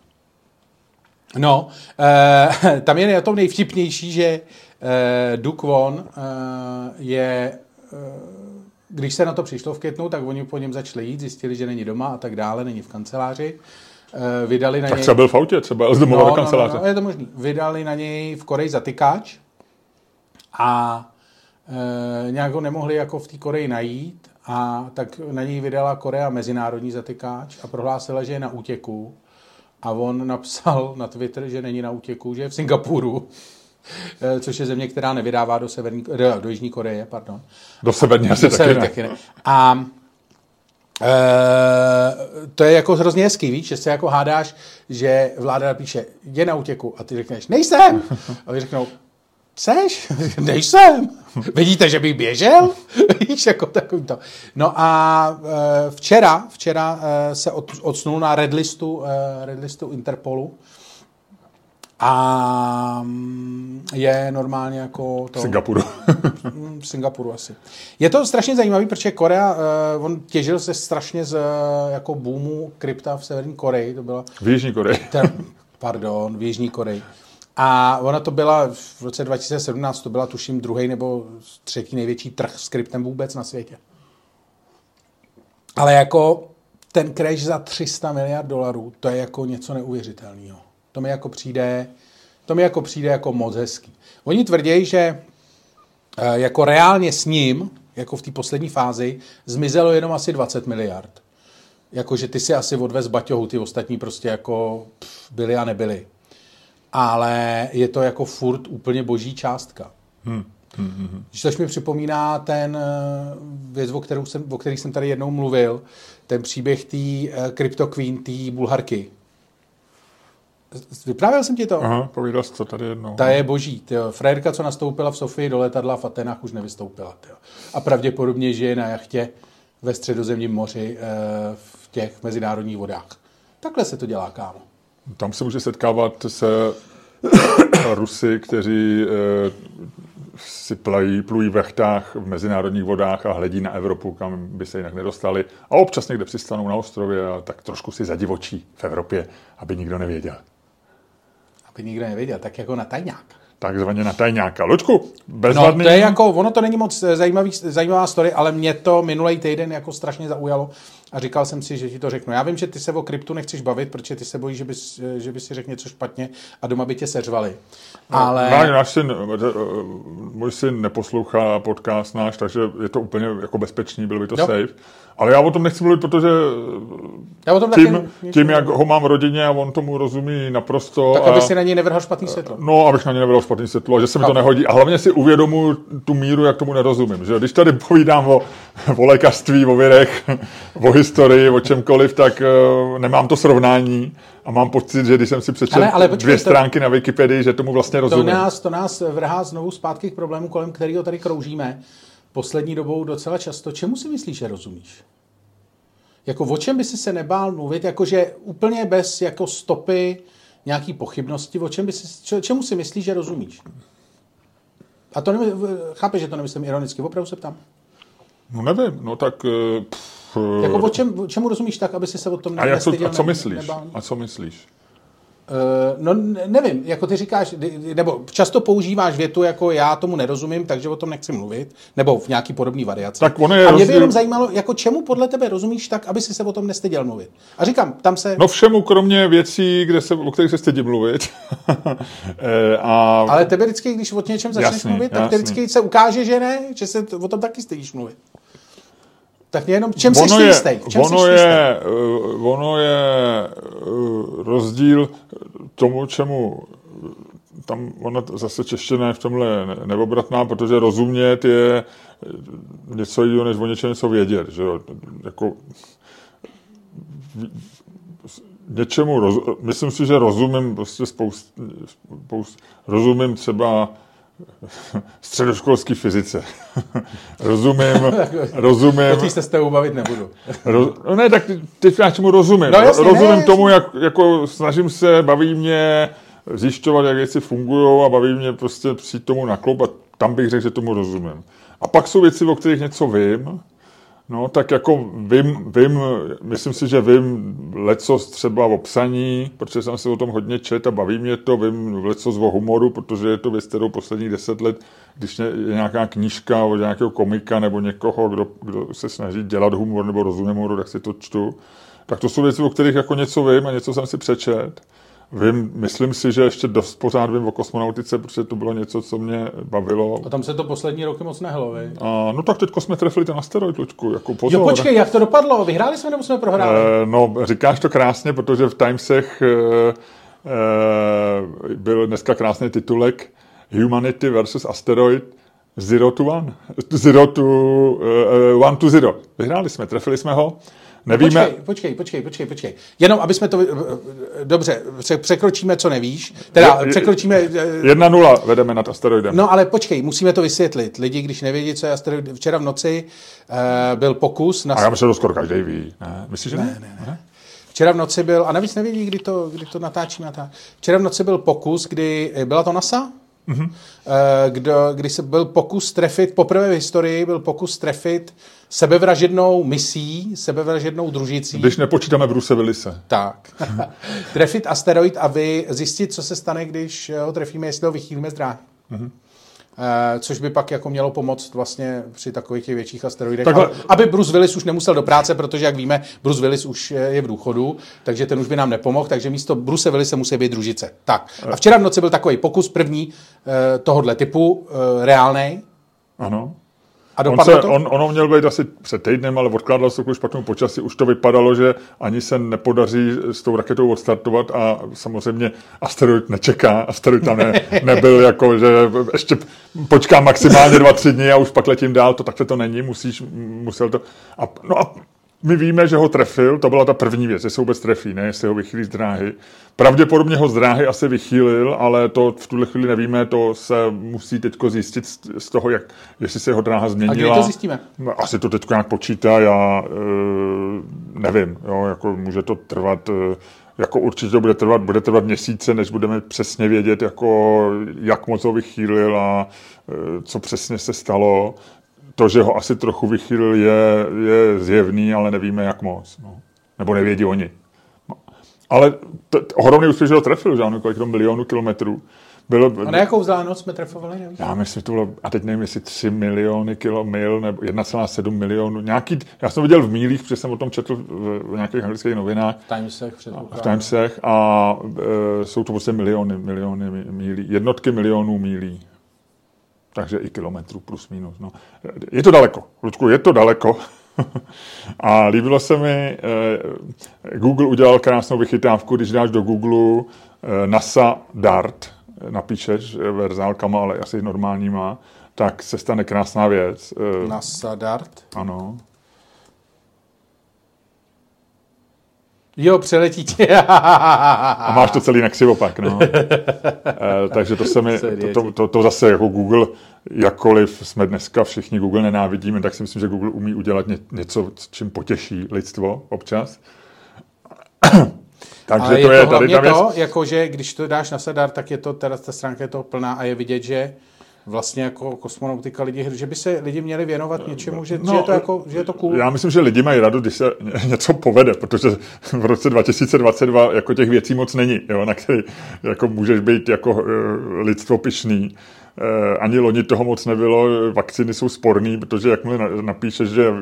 No, eh, [LAUGHS] tam je na tom nejvtipnější, že eh, Duke Won eh, je, eh, když se na to přišlo v květnu, tak oni po něm začali jít, zjistili, že není doma a tak dále, není v kanceláři. Eh, vydali na Tak něj... třeba byl v autě, třeba jel z domova do kanceláře. No, no, je to možný. Vydali na něj v Koreji zatykáč a e, nějak ho nemohli jako v té Koreji najít a tak na něj vydala Korea mezinárodní zatykáč a prohlásila, že je na útěku a on napsal na Twitter, že není na útěku, že je v Singapuru, e, což je země, která nevydává do, severní, do, do Jižní Koreje, pardon. Do severní asi Do taky ne. taky ne. A e, to je jako hrozně hezký, víš, že se jako hádáš, že vláda napíše, je na útěku a ty řekneš, nejsem. A oni řeknou, Seš? [LAUGHS] Nejsem. Vidíte, že bych běžel? [LAUGHS] Víš, jako takový to. No a e, včera, včera e, se od, odsnul na red listu, e, red listu Interpolu a mm, je normálně jako to... V Singapuru. [LAUGHS] Mm, v Singapuru asi. Je to strašně zajímavý, protože Korea, uh, on těžil se strašně z uh, jako boomu krypta v Severní Koreji, to byla, v Jižní Koreji. ten, pardon, v Jižní Koreji. A ona to byla v roce 2017, to byla tuším druhý nebo třetí největší trh s kryptem vůbec na světě. Ale jako ten crash za 300 miliard dolarů, to je jako něco neuvěřitelného. To mi jako přijde, to mi jako přijde jako moc hezký. Oni tvrdí, že eh, jako reálně s ním, jako v té poslední fázi, zmizelo jenom asi 20 miliard. Jakože ty si asi odvez baťohu, ty ostatní prostě jako pff, byli a nebyli. Ale je to jako furt úplně boží částka. Hmm. Hmm, hmm, hmm. Což mi připomíná ten eh, věc, o, kterou jsem, o který jsem tady jednou mluvil, ten příběh té uh, Crypto Queen, té bulharky. Vyprávěl jsem ti to? Aha, povídal jsi to tady jednou. Ta je boží. Tyjo. Frérka, co nastoupila v Sofii do letadla v Atenách, už nevystoupila. Tyjo. A pravděpodobně žije na jachtě ve středozemním moři eh, v těch mezinárodních vodách. Takhle se to dělá, kámo. Tam se může setkávat se Rusy, kteří eh, si plají, plují v jachtách v mezinárodních vodách a hledí na Evropu, kam by se jinak nedostali. A občas někde přistanou na ostrově a tak trošku si zadivočí v Evropě, aby nikdo nevěděl. Aby nikdo nevěděl, tak jako na tajňák. Takzvaně na tajňáka. Luďku, No, bezvadný. to je jako, ono to není moc eh, zajímavý, zajímavá story, ale mě to minulý týden jako strašně zaujalo a říkal jsem si, že ti to řeknu. Já vím, že ty se o kryptu nechceš bavit, protože ty se bojíš, že bys, že bys si řekl něco špatně a doma by tě seřvali. Ale... Náš, náš syn, můj syn neposlouchá podcast náš, takže je to úplně jako bezpečný, byl by to Jo. safe. Ale já o tom nechci mluvit, protože Já o tom tím, taky tím, jak ho mám v rodině a on tomu rozumí naprosto. Tak a, aby si na něj nevrhal špatný světlo. No, abych na ně nebyl špatný světlo, že se mi to nehodí. A hlavně si uvědomuji tu míru, jak tomu nerozumím. Že? Když tady povídám o, o lékařství, o vědech, [LAUGHS] o historii, o čemkoliv, tak uh, nemám to srovnání a mám pocit, že když jsem si přečetl Ale- ale počkej, dvě to- stránky na Wikipedii, že tomu vlastně To rozumím. nás, to nás vrhá znovu zpátky k problému, kolem kterého tady kroužíme poslední dobou docela často. Čemu si myslíš, že rozumíš? Jako o čem by si se nebál mluvit, jakože úplně bez jako stopy nějaký pochybnosti, o čem by si, čemu si myslíš, že rozumíš? A to nemysl, chápeš, že to nemyslím ironicky, opravdu se ptám. No nevím, no tak... eh, Pff, Jako o čem, o čemu rozumíš tak, aby si se o tom a, jak to, a co myslíš? nebál? A co myslíš? Eh, No ne- nevím, jako ty říkáš, nebo často používáš větu jako já tomu nerozumím, takže o tom nechci mluvit, nebo v nějaký podobný variaci. Tak ono je A mě by rozdíl- jenom zajímalo, jako čemu podle tebe rozumíš tak, aby si se o tom nestyděl mluvit. A říkám, tam se... No všemu, kromě věcí, kde se, o kterých se stydím mluvit. [LAUGHS] Eh, a Ale tebe vždycky, když o něčem začneš Jasný, mluvit, tak jasný. te vždycky se ukáže, že ne, že se o tom taky stydíš mluvit. Tak mě jenom, čem jsi ono si je, jistý? Čem ono jsi si je, uh, ono je uh, rozdíl tomu, čemu uh, tam ona zase čeština je v tomhle ne- neobratná, protože rozumět je něco jiného, než o něčem něco vědět. Že jo? Jako, něčemu, roz, myslím si, že rozumím prostě spoust, spoust, rozumím třeba [LAUGHS] středoškolský fyzice. [LAUGHS] rozumím, [LAUGHS] rozumím, O se s tebou bavit nebudu. Roz, no ne, tak ty- teď já čemu rozumím. No jasně, rozumím ne, tomu, jak jako snažím se, baví mě zjišťovat, jak věci fungují a baví mě prostě přijít tomu na klub a tam bych řekl, že tomu rozumím. A pak jsou věci, o kterých něco vím, No, tak jako vím, vím, myslím si, že vím leco třeba o psaní, protože jsem se o tom hodně čet a baví mě to, vím leco o humoru, protože je to věc, kterou posledních deset let, když je nějaká knížka od nějakého komika nebo někoho, kdo, kdo se snaží dělat humor nebo rozumí humoru, tak si to čtu. Tak to jsou věci, o kterých jako něco vím a něco jsem si přečet. Vím, myslím si, že ještě dost pořád vím o kosmonautice, protože to bylo něco, co mě bavilo. A tam se to poslední roky moc nehlo, vy? A, no tak teď jsme trefili ten asteroid, Lučku, jako pozor. Jo, počkej, jak to dopadlo? Vyhráli jsme nebo jsme prohráli? E, no, říkáš to krásně, protože v Timesech e, e, byl dneska krásný titulek Humanity versus Asteroid Zero to One. Zero to, uh, one to Zero. Vyhráli jsme, trefili jsme ho. Nevíme... Počkej, počkej, počkej, počkej, počkej. Jenom, aby jsme to... Dobře, překročíme, co nevíš. Teda, je, překročíme... Jedna nula vedeme nad asteroidem. No, ale počkej, musíme to vysvětlit. Lidi, když nevědí, co je asteroid... Včera v noci uh, byl pokus... Na... A já myslím, že to skoro každý ví. Ne? Myslíš, že ne? Ne, ne, ne. Včera v noci byl, a navíc nevědí, kdy to, kdy to natáčíme. Včera v noci byl pokus, kdy byla to NASA, mm-hmm. kdo, kdy se byl pokus trefit, poprvé v historii byl pokus trefit sebevražednou misí, sebevražednou družicí. Když nepočítáme Bruce Willise. Tak. [LAUGHS] trefit asteroid a vy zjistit, co se stane, když ho trefíme, jestli ho vychýlíme z dráhy. Mm-hmm. Uh, což by pak jako mělo pomoct vlastně při takových těch větších asteroidech. Takhle... Aby Bruce Willis už nemusel do práce, protože jak víme, Bruce Willis už je v důchodu, takže ten už by nám nepomohl, takže místo Bruce Willise musí být družice. Tak. A včera v noci byl takový pokus první uh, tohohle typu, reálný. Ano. A on, se, to? On, ono měl být asi před týdnem, ale odkládal se kvůli špatnému počasí. Už to vypadalo, že ani se nepodaří s tou raketou odstartovat a samozřejmě asteroid nečeká. Asteroid tam ne, [LAUGHS] nebyl jako, že ještě počkám maximálně dva, tři dny a už pak letím dál. To takhle to není, musíš, musel to... A, no a my víme, že ho trefil, to byla ta první věc, jestli ho vůbec trefí, ne jestli ho vychýlí z dráhy. Pravděpodobně ho z dráhy asi vychýlil, ale to v tuhle chvíli nevíme, to se musí teď zjistit z toho, jak, jestli se jeho dráha změnila. A kdy to zjistíme? No, asi to teď nějak počítá, já e, nevím, jo, jako může to trvat, e, jako určitě to bude trvat, bude trvat měsíce, než budeme přesně vědět, jako, jak moc ho vychýlil a e, co přesně se stalo to, že ho asi trochu vychýlil, je, je zjevný, ale nevíme, jak moc. No. Nebo nevědí oni. No. Ale t- ohromný úspěch, že ho trefil, že ano, kolik to milionů kilometrů. Bylo, a na jakou vzdálenost jsme trefovali? Nevíš? Já myslím, že to bylo, a teď nevím, jestli 3 miliony kilomil nebo 1,7 milionů. Nějaký, já jsem viděl v mílích, protože jsem o tom četl v, v nějakých anglických novinách. V Timesech V Timesech a e, jsou to prostě miliony, miliony mílí, jednotky milionů mílí takže i kilometrů plus minus. No. Je to daleko, Ludku, je to daleko. [LAUGHS] a líbilo se mi, eh, Google udělal krásnou vychytávku, když dáš do Google eh, NASA DART, napíšeš verzálkama, ale asi normálníma, tak se stane krásná věc. Eh, NASA DART? Ano. Jo, přeletí tě. a máš to celý na křivopak, no. [LAUGHS] e, takže to se mi, to, to, to, to, zase jako Google, jakkoliv jsme dneska všichni Google nenávidíme, tak si myslím, že Google umí udělat ně, něco, čím potěší lidstvo občas. [CLEARS THROAT] Takže je to je tady ta věc. to, jako že když to dáš na sedar, tak je to, teda ta stránka je to plná a je vidět, že vlastně jako kosmonautika lidi, že by se lidi měli věnovat něčemu, že, no, že, je, to jako, že je to cool. Já myslím, že lidi mají rado, když se něco povede, protože v roce 2022 jako těch věcí moc není, jo, na který jako můžeš být jako uh, lidstvo pišný. Uh, ani loni toho moc nebylo, vakcíny jsou sporný, protože jakmile napíšeš, že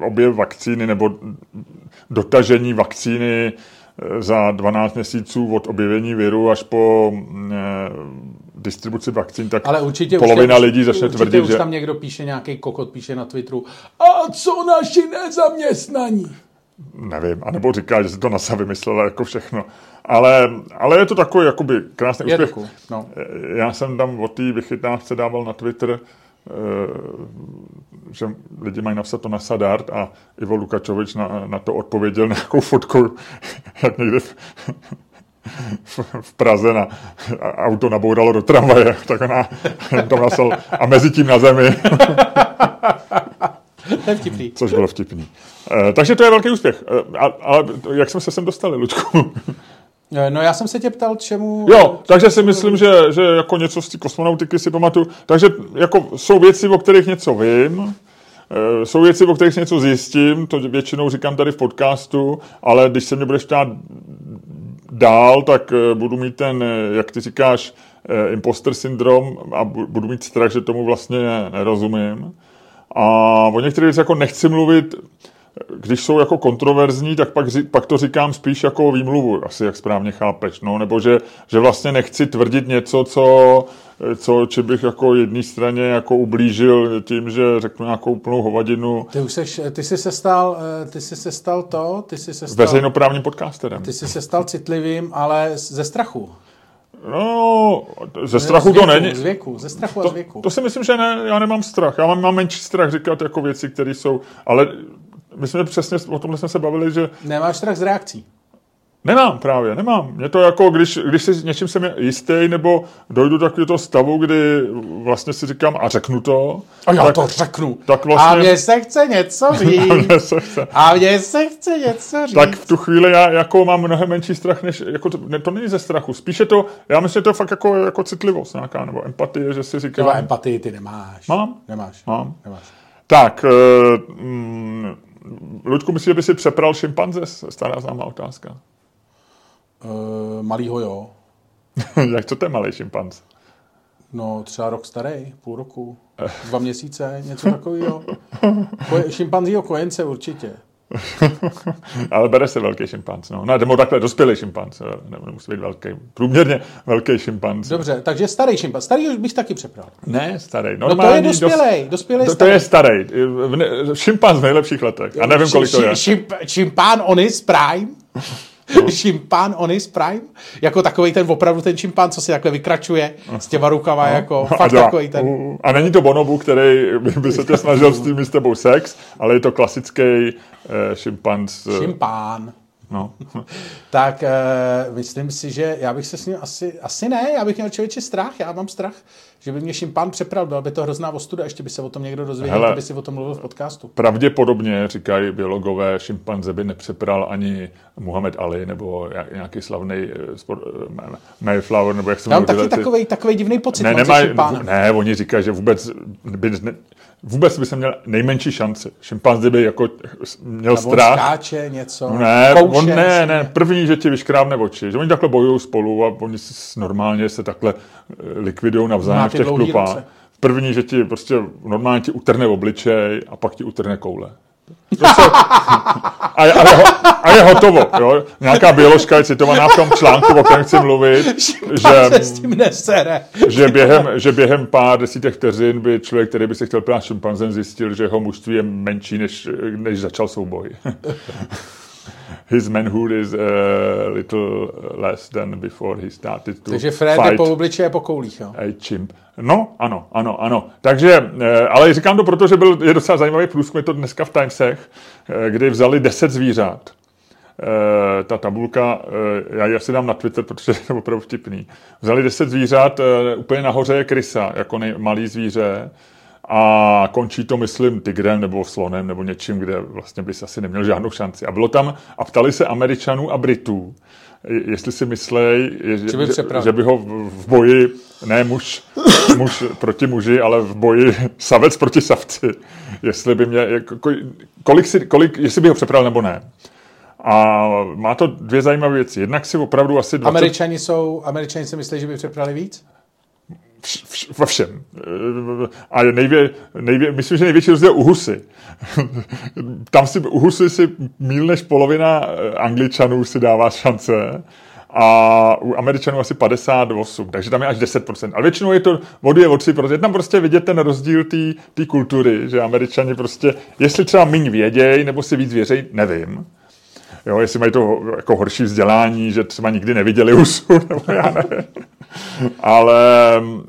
obě vakcíny nebo dotažení vakcíny eh, za 12 měsíců od objevení viru až po distribuci vakcín, tak Ale určitě polovina už lidí začne tvrdit, už že... tam někdo píše, nějaký kokot píše na Twitteru, a co naši nezaměstnaní? Nevím, anebo říká, že si to NASA vymyslela jako všechno. Ale, ale je to takový jakoby krásný je úspěch. no. Já jsem tam o té vychytávce dával na Twitter, eh, že lidi mají napsat to na Sadart a Ivo Lukačovič na, na to odpověděl nějakou fotku, [LAUGHS] jak někde v, v Praze na auto nabouralo do tramvaje, tak ona tam nasel a mezi tím na zemi. Vtipný. Což bylo vtipný. E, takže to je velký úspěch. E, ale jak jsme se sem dostali, Ludku? Eh, No já jsem se tě ptal, čemu... Jo, takže si myslím, že, že jako něco z té kosmonautiky si pamatuju. Takže jako jsou věci, o kterých něco vím, eh, jsou věci, o kterých něco zjistím, to většinou říkám tady v podcastu, ale když se mě budeš ptát dál, tak eh, budu mít ten, eh, jak ty říkáš, eh, imposter syndrom a bu- budu mít strach, že tomu vlastně nerozumím. A o některých věcech jako nechci mluvit, když jsou jako kontroverzní, tak pak, pak to říkám spíš jako výmluvu, asi jak správně chápeš, no, nebo že, že vlastně nechci tvrdit něco, co, co či bych jako jedné straně jako ublížil tím, že řeknu nějakou plnou hovadinu Ty už seš, ty jsi se stal, eh, ty jsi se stal to, ty jsi se stal, veřejnoprávním podcasterem. ty jsi se stal citlivým, ale ze strachu. No, ze strachu z to věku, není. Z věku, ze strachu a To, z věku. to si myslím, že ne, já nemám strach. Já mám, mám menší strach říkat jako věci, které jsou, ale my jsme přesně, o tomhle jsme se bavili, že Nemáš strach z reakcí. Nemám právě, nemám. Je to jako, když, když si něčím jsem jistý, nebo dojdu do takového stavu, kdy vlastně si říkám a řeknu to. A já tak, to řeknu. tak vlastně- A mně se chce něco [LAUGHS] říct. mně se chce. A mně se chce něco říct. tak v tu chvíli já jako mám mnohem menší strach, než, jako to, ne, to není ze strachu. Spíše to, já myslím, že to je fakt jako, jako citlivost nějaká, nebo empatie, že si říkám. Třeba empatii ty nemáš. Mám. Nemáš. Mám. Nemáš. Tak, uh, mm, Luďku, myslíš, že by si přepral šimpanze? Stará známá otázka. Uh, malýho jo. Jak to je malý šimpanz? No, třeba rok starý, půl roku, dva měsíce, něco takového. Ko- šimpanzího kojence určitě. Ale bere se velký šimpanz, no. Ne, nebo takhle dospělý šimpanz, eh, ne, nemusí být velký, průměrně velký šimpanz. Dobře, takže starý šimpanz. Starý už bych taky přepral. Ne, starý. No to je dospělej, dospělej to, to je starý. Šimpanz v nejlepších letech. A nevím, kolik to je. Šimp, šimpán on his prime. [LAUGHS] Šimpán on his prime. Jako takový ten opravdu ten šimpán, co si takhle vykračuje s těma rukama, jako A fakt takový ten. A není to bonobu, který by, se tě snažil s tím s tebou sex, ale je to klasický eh, šimpanz. Šimpán. No. [LAUGHS] Tak uh, myslím si, že já bych se s ním asi, asi ne, já bych měl člověče strach, já mám strach, že by mě šimpán přepral, byla by to hrozná ostuda, ještě by se o tom někdo dozvěděl, Hele. kdyby si o tom mluvil v podcastu. Pravděpodobně, říkají biologové, šimpanze by nepřepral ani Muhammad Ali nebo jak- nějaký slavný eh, eh, Mayflower, nebo jak se jmenují taky ty- takový, takový divný pocit, Ne, nemaj, ne, oni říkají, že vůbec by, ne, vůbec by se měl nejmenší šanci. Šimpanz by jako měl A on strach. skáče něco, No ne, kouše, on ne, ne, první, že ti vyškrábne oči, že oni takhle bojují spolu a oni si normálně se takle eh, likvidují navzájem v těch ruce. První, že ti prostě normálně ti utrhne obličej a pak ti utrhne koule. [LAUGHS] A, je, a, je, a je hotovo. Jo? Nějaká bioložka je citovaná v tom článku, o kterém chci mluvit, že, s tím nesere. že, během, že během pár desítek vteřin by člověk, který by se chtěl plát šimpanzem, zjistil, že jeho mužství je menší, než, než začal souboj. [LAUGHS] His manhood is a little less than before he started to Takže Fred je fight po obličeji a po koulích, jo. a chimp. No, ano, ano, ano. Takže, eh, ale říkám to proto, že byl, je docela zajímavý průzkum, je to dneska v Timesech, eh, kdy vzali 10 zvířat. Eh, Ta tabulka, já ji asi dám na Twitter, protože je to opravdu vtipný. Vzali 10 zvířat, úplně nahoře je krysa, jako nej, malý zvíře, a končí to, myslím, tigrem nebo slonem nebo něčím, kde vlastně bys asi neměl žádnou šanci. A bylo tam, a ptali se Američanů a Britů, jestli si myslej, Že by že, přepravil. že by ho v boji, ne muž, muž proti muži, ale v boji savec proti savci, jestli by mě, jako, kolik si, kolik, jestli by ho přepral nebo ne. A má to dvě zajímavé věci. Jednak si opravdu asi 20, Američani jsou, Američani si myslí, že by přeprali víc? Vš, vš, ve všem. A je nejvě, nejvě, myslím, že největší rozdíl u Husy. [LAUGHS] Tam si u Husy si míl než polovina eh, Angličanů si dává šance a u Američanů asi 58, takže tam je až 10%. Ale většinou je to vody je o 3%. Je tam prostě vidět ten rozdíl té kultury, že Američani prostě, jestli třeba míň věděj, nebo si víc věřej, nevím. Jo, jestli mají to jako horší vzdělání, že třeba nikdy neviděli husu, [LAUGHS] nebo já nevím. Ale,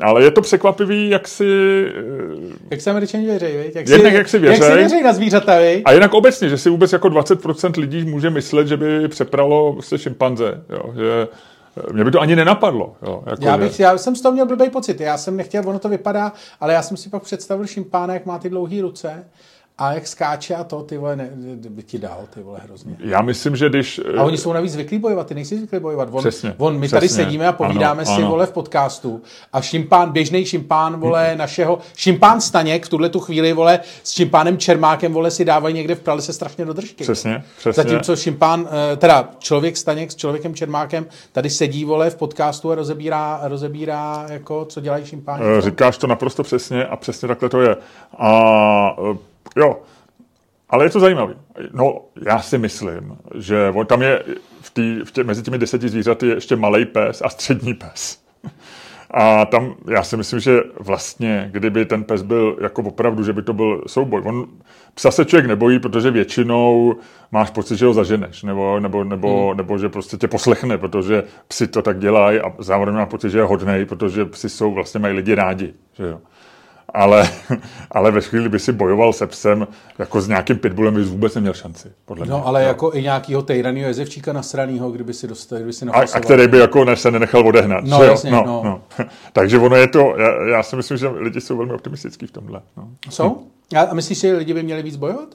ale je to překvapivý, jak si... eh, Jak se Američani věří, viď? Jak Jednak jak si Jak si věřej. věří na zvířata, viď? A jinak obecně, že si vůbec jako 20% lidí může myslet, že by přepralo se šimpanze. Jo, že eh, mě by to ani nenapadlo. Jo, jako Já, že- bych, já jsem z toho měl blbý pocit. Já jsem nechtěl, ono to vypadá, ale já jsem si pak představil šimpána, jak má ty dlouhé ruce a jak skáče a to, ty vole, ne, by ti dal, ty vole, hrozně. Já myslím, že když... A oni jsou navíc zvyklí bojovat, ty nejsi zvyklý bojovat. On, Přesně, on, my přesně. tady sedíme a povídáme Ano, si, ano. vole, v podcastu a šimpán, běžný šimpán, vole, našeho, šimpán Staněk v tuhle tu chvíli, vole, s šimpánem Čermákem, vole, si dávají někde v pralese strašně do držky. Přesně, přesně. Zatímco šimpán, eh, teda člověk Staněk s člověkem Čermákem tady sedí, vole, v podcastu a rozebírá, rozebírá jako, co dělají šimpáni. Eh, Říkáš to naprosto přesně a přesně takhle to je. A eh, jo, ale je to zajímavé. No, já si myslím, že tam je v tý, v tě, mezi těmi deseti zvířaty je ještě malý pes a střední pes. [LAUGHS] A tam já si myslím, že vlastně, kdyby ten pes byl jako opravdu, že by to byl souboj. On psa se člověk nebojí, protože většinou máš pocit, že ho zaženeš, nebo, nebo, nebo, hmm. nebo že prostě tě poslechne, protože psi to tak dělají a zároveň má pocit, že je hodnej, protože psi jsou vlastně mají lidi rádi. Že jo. Ale, [LAUGHS] ale ve chvíli by si bojoval se psem, jako s nějakým pitbullem, bys vůbec neměl šanci. Podle mě. No, ale jako i nějakýho tejranýho jezevčíka nasranýho, kdyby si dostal, kdyby si a, a který by jako ne, se nenechal odehnat. No, že jo? jasně, no, no. no. [LAUGHS] Takže ono je to, já, já si myslím, že lidi jsou velmi optimistický v tomhle. No. Jsou? A myslíš, že lidi by měli víc bojovat?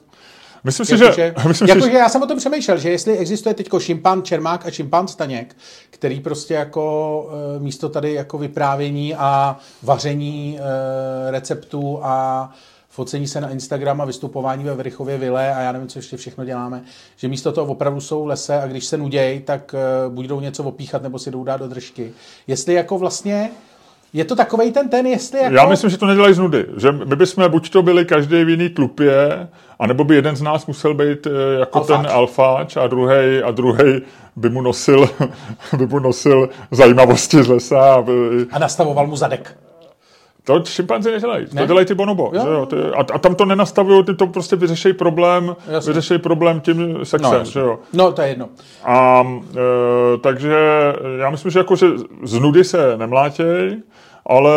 Myslím si, Jakože, že... [LAUGHS] Myslím jako, si, že já jsem o tom přemýšlel, že jestli existuje teď šimpán Čermák a šimpán Staněk, který prostě jako e, místo tady jako vyprávění a vaření e, receptů a focení se na Instagram a vystupování ve Vrichově vile a já nevím, co ještě všechno děláme, že místo toho opravdu jsou v lese a když se nudějí, tak e, buď jdou něco opíchat nebo si jdou dát do držky. Jestli jako vlastně je to takovej ten ten, jestli jako... Já myslím, že to nedělají z nudy. Že my bychom buď to byli každý v jiný tlupě, anebo by jeden z nás musel být eh, jako Alfáč. ten alfáč a druhý a druhý by mu nosil, [LAUGHS] by mu nosil zajímavosti z lesa. Aby, A nastavoval mu zadek. To šimpanzi nedělají. Ne? To dělají ty bonobo. Jo. Že jo? Ty, a, a, tam to nenastavují, ty to prostě vyřešejí problém, Jasně. vyřešejí problém tím sexem. No, že jo? no, to je jedno. A e, takže já myslím, že jako, že z nudy se nemlátěj, ale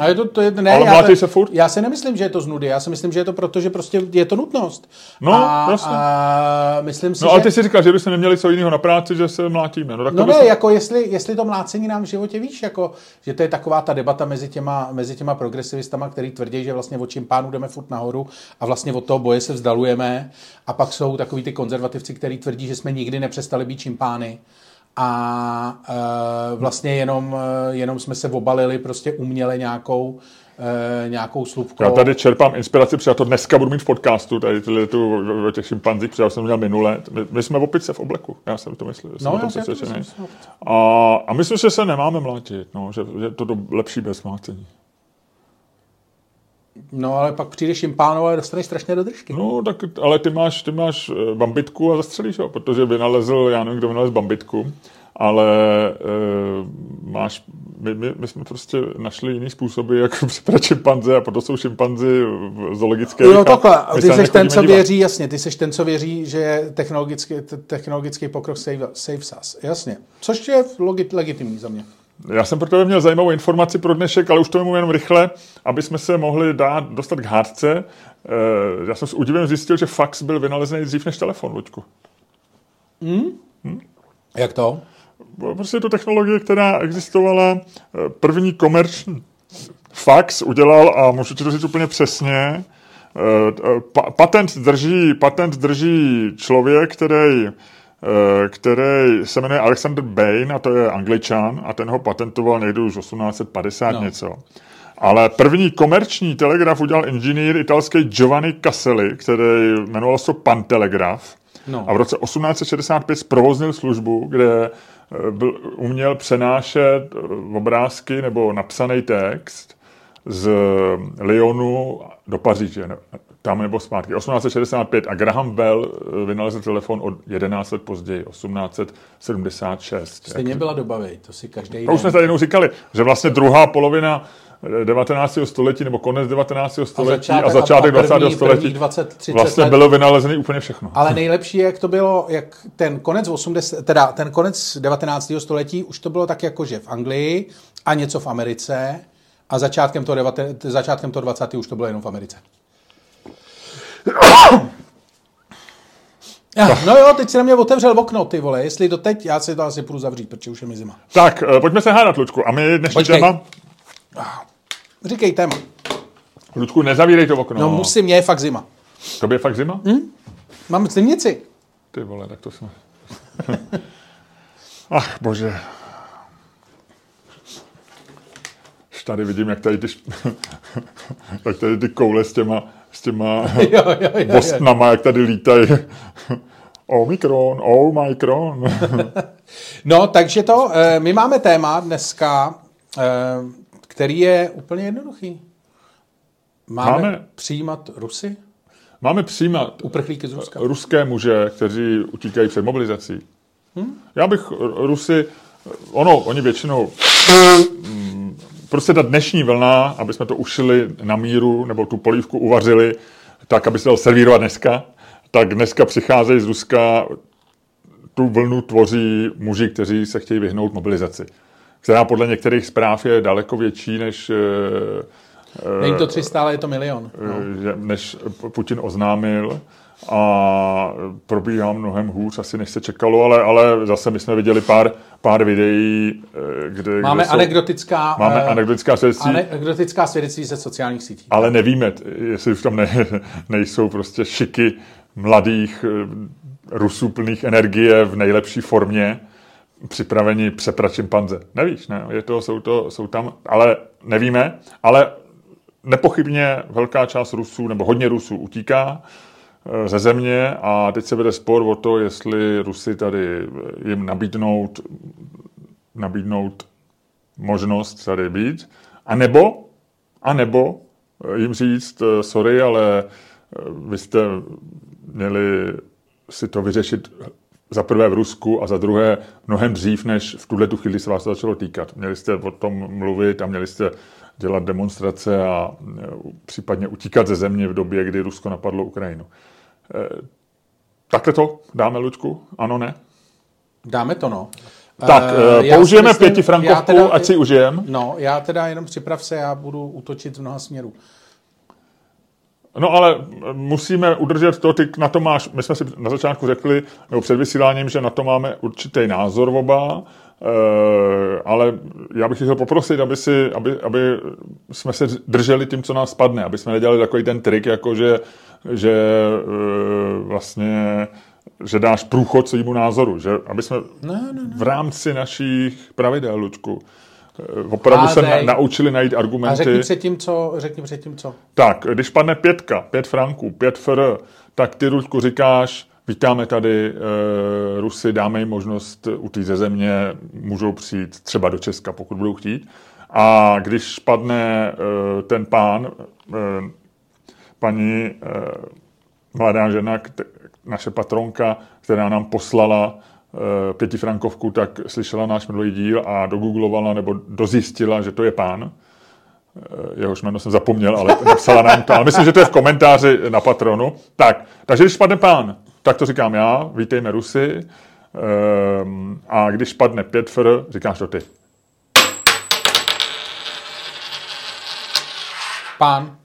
A je to, to je, ne, Ale já, to, se furt? já si nemyslím, že je to z nudy, já si myslím, že je to proto, že prostě je to nutnost. No, a, jasně. a myslím si, No ale že... ty si říkal, že bychom neměli co jiného na práci, že se mlátíme. No, tak to No bys- ne, jako jestli, jestli to mlácení nám v životě víš, jako, že to je taková ta debata mezi těma, mezi těma progresivistama, který tvrdí, že vlastně od čimpánů jdeme furt nahoru a vlastně od toho boje se vzdalujeme a pak jsou takový ty konzervativci, kteří tvrdí, že jsme nikdy nepřestali být čimpány a e, vlastně jenom, e, jenom jsme se obalili prostě uměle nějakou, e, nějakou slupkou. Já tady čerpám inspiraci, protože já to dneska budu mít v podcastu, tady tyhle tu o těch šimpanzích, protože já jsem měl minule. My, my jsme opice v obleku, já jsem to myslel, jsem No, o tom to přesvědčený. myslím, A, a myslím, že se nemáme mlátit, no, že, že je to do, lepší bez mlácení. No ale pak přijde šimpánové a dostaneš strašně do držky. No, tak, ale ty máš, ty máš eh, bambitku a zastřelíš ho, protože vynalezl, já nevím, kdo vynalezl bambitku, ale e, máš, my, my, my, jsme prostě našli jiný způsoby, jak [LAUGHS] přeprat šimpanze a proto jsou šimpanzi v zoologické. Jo, takhle. A My ty se na ně jsi ten, co dívat. věří, jasně, ty jsi ten, co věří, že je technologický, te- technologický pokrok save, saves us. Jasně. Což je logit, legitimní za mě. Já jsem pro tebe měl zajímavou informaci pro dnešek, ale už to jenom rychle, aby jsme se mohli dát, dostat k hádce. E, já jsem s údivem zjistil, že fax byl vynalezený dřív než telefon, Luďku. Jak to? Prostě je to technologie, která existovala. eh, První komerční fax udělal, a můžu ti to říct úplně přesně, eh, pa- patent drží, patent drží člověk, který, eh, který se jmenuje Alexander Bain, a to je angličan, a ten ho patentoval někdy už 1850 No. něco. Ale první komerční telegraf udělal inženýr italský Giovanni Caselli, který jmenoval se Pantelegraf. No. A v roce 1865 zprovoznil službu, kde eh, byl, uměl přenášet eh, obrázky nebo napsaný text z Lyonu do Paříže, tam nebo zpátky. 1865 a Graham Bell eh, vynalezl telefon o 11 let později, 1876. Stejně byla doba, vej, to si každý To už jsme tady jednou říkali, že vlastně druhá polovina eh, 19. století nebo konec 19. století a začátek, a první- 20. století prvních 20, 30 vlastně let. bylo vynalezený úplně všechno. Ale nejlepší je, jak to bylo, jak ten konec 80, teda ten konec 19. století, už to bylo tak jako, že v Anglii a něco v Americe a začátkem toho, devate, začátkem toho 20. už to bylo jenom v Americe. [COUGHS] Ja, no jo, teď si na mě otevřel okno, ty vole, jestli do teď, já si to asi půjdu zavřít, protože už je mi zima. Tak, eh, pojďme se hádat, Lučku. A my dnešní Počkej. téma... Říkej téma. Lučku, nezavírej to okno. No musím, mě je fakt zima. To je fakt zima? Hm? Mám zimnici. Ty vole, tak to jsme... [LAUGHS] Ach, bože. Už tady vidím, jak tady ty, [LAUGHS] jak tady ty koule s těma, s těma [LAUGHS] Jo, jo, jo, jo. bostnama, jak tady lítají. [LAUGHS] Omikron, Omikron. [LAUGHS] No, takže to, eh, my máme téma dneska, eh, který je úplně jednoduchý. Máme, Máme. přijímat Rusy? Máme přijímat Uprchlíky z Ruska? ruské muže, kteří utíkají před mobilizací. Hm? Já bych Rusy, ono, oni většinou, [COUGHS] prostě ta dnešní vlna, aby jsme to ušili na míru, nebo tu polívku uvařili, tak, aby se dal servírovat dneska, tak dneska přicházejí z Ruska, tu vlnu tvoří muži, kteří se chtějí vyhnout mobilizaci, která podle některých zpráv je daleko větší, než eh, Není to 300, ale je to milion. No. že- než Putin oznámil a probíhá mnohem hůř, asi než se čekalo, ale, ale zase my jsme viděli pár, pár videí, eh, kde, Máme kde jsou, anekdotická, máme eh, anekdotická svědectví, anekdotická svědectví ze sociálních sítí. ale nevíme, jestli už tam ne, [LAUGHS] nejsou prostě šiky mladých eh, Rusů plných energie v nejlepší formě, připraveni přeprat šimpanze. Nevíš, ne? Je to, jsou, to, jsou tam, ale nevíme, ale nepochybně velká část Rusů, nebo hodně Rusů utíká ze země a teď se vede spor o to, jestli Rusy tady eh, jim nabídnout, nabídnout možnost tady být, a nebo, a nebo eh, jim říct, eh, sorry, ale eh, vy jste měli si to vyřešit za prvé v Rusku a za druhé mnohem dřív, než v tuhle tu chvíli se vás to začalo týkat. Měli jste o tom mluvit a měli jste dělat demonstrace a eh, případně utíkat ze země v době, kdy Rusko napadlo Ukrajinu. Eh, Takhle to dáme, Luďku? Ano, ne? Dáme to, no. Tak, Eh, eh, já použijeme myslím- pětifrankovku, teda- ať si užijem. No, já teda jenom připrav se, já budu útočit z mnoha směrů. No ale musíme udržet to, ty na to máš, my jsme si na začátku řekli, nebo před vysíláním, že na to máme určitý názor oba, ale já bych chtěl poprosit, aby, si, aby, aby jsme se drželi tím, co nás spadne, aby jsme nedělali takový ten trik, jako že, že eh, vlastně že dáš průchod svýmu názoru, že aby jsme Ne, ne, ne. v rámci našich pravidel, Lučku, eh, opravdu se na, naučili najít A argumenty. řekni předtím, co, řekni předtím, co. Tak, když padne pětka, pět franků, pět fr, tak ty, Ruďku, říkáš, vítáme tady e, Rusy, dáme jim možnost utíct ze země, můžou přijít třeba do Česka, pokud budou chtít. A když padne e, ten pán, e, paní e, mladá žena, kte, naše patronka, která nám poslala e, pětifrankovku, tak slyšela náš minulý díl a dogooglovala nebo dozjistila, že to je pán jehož jméno jsem zapomněl, ale napsala nám to. Ale myslím, že to je v komentáři na Patronu. Tak, takže když padne pán, tak to říkám já, vítejme Rusy. Ehm, a když padne pět fr, říkáš to ty. Pán,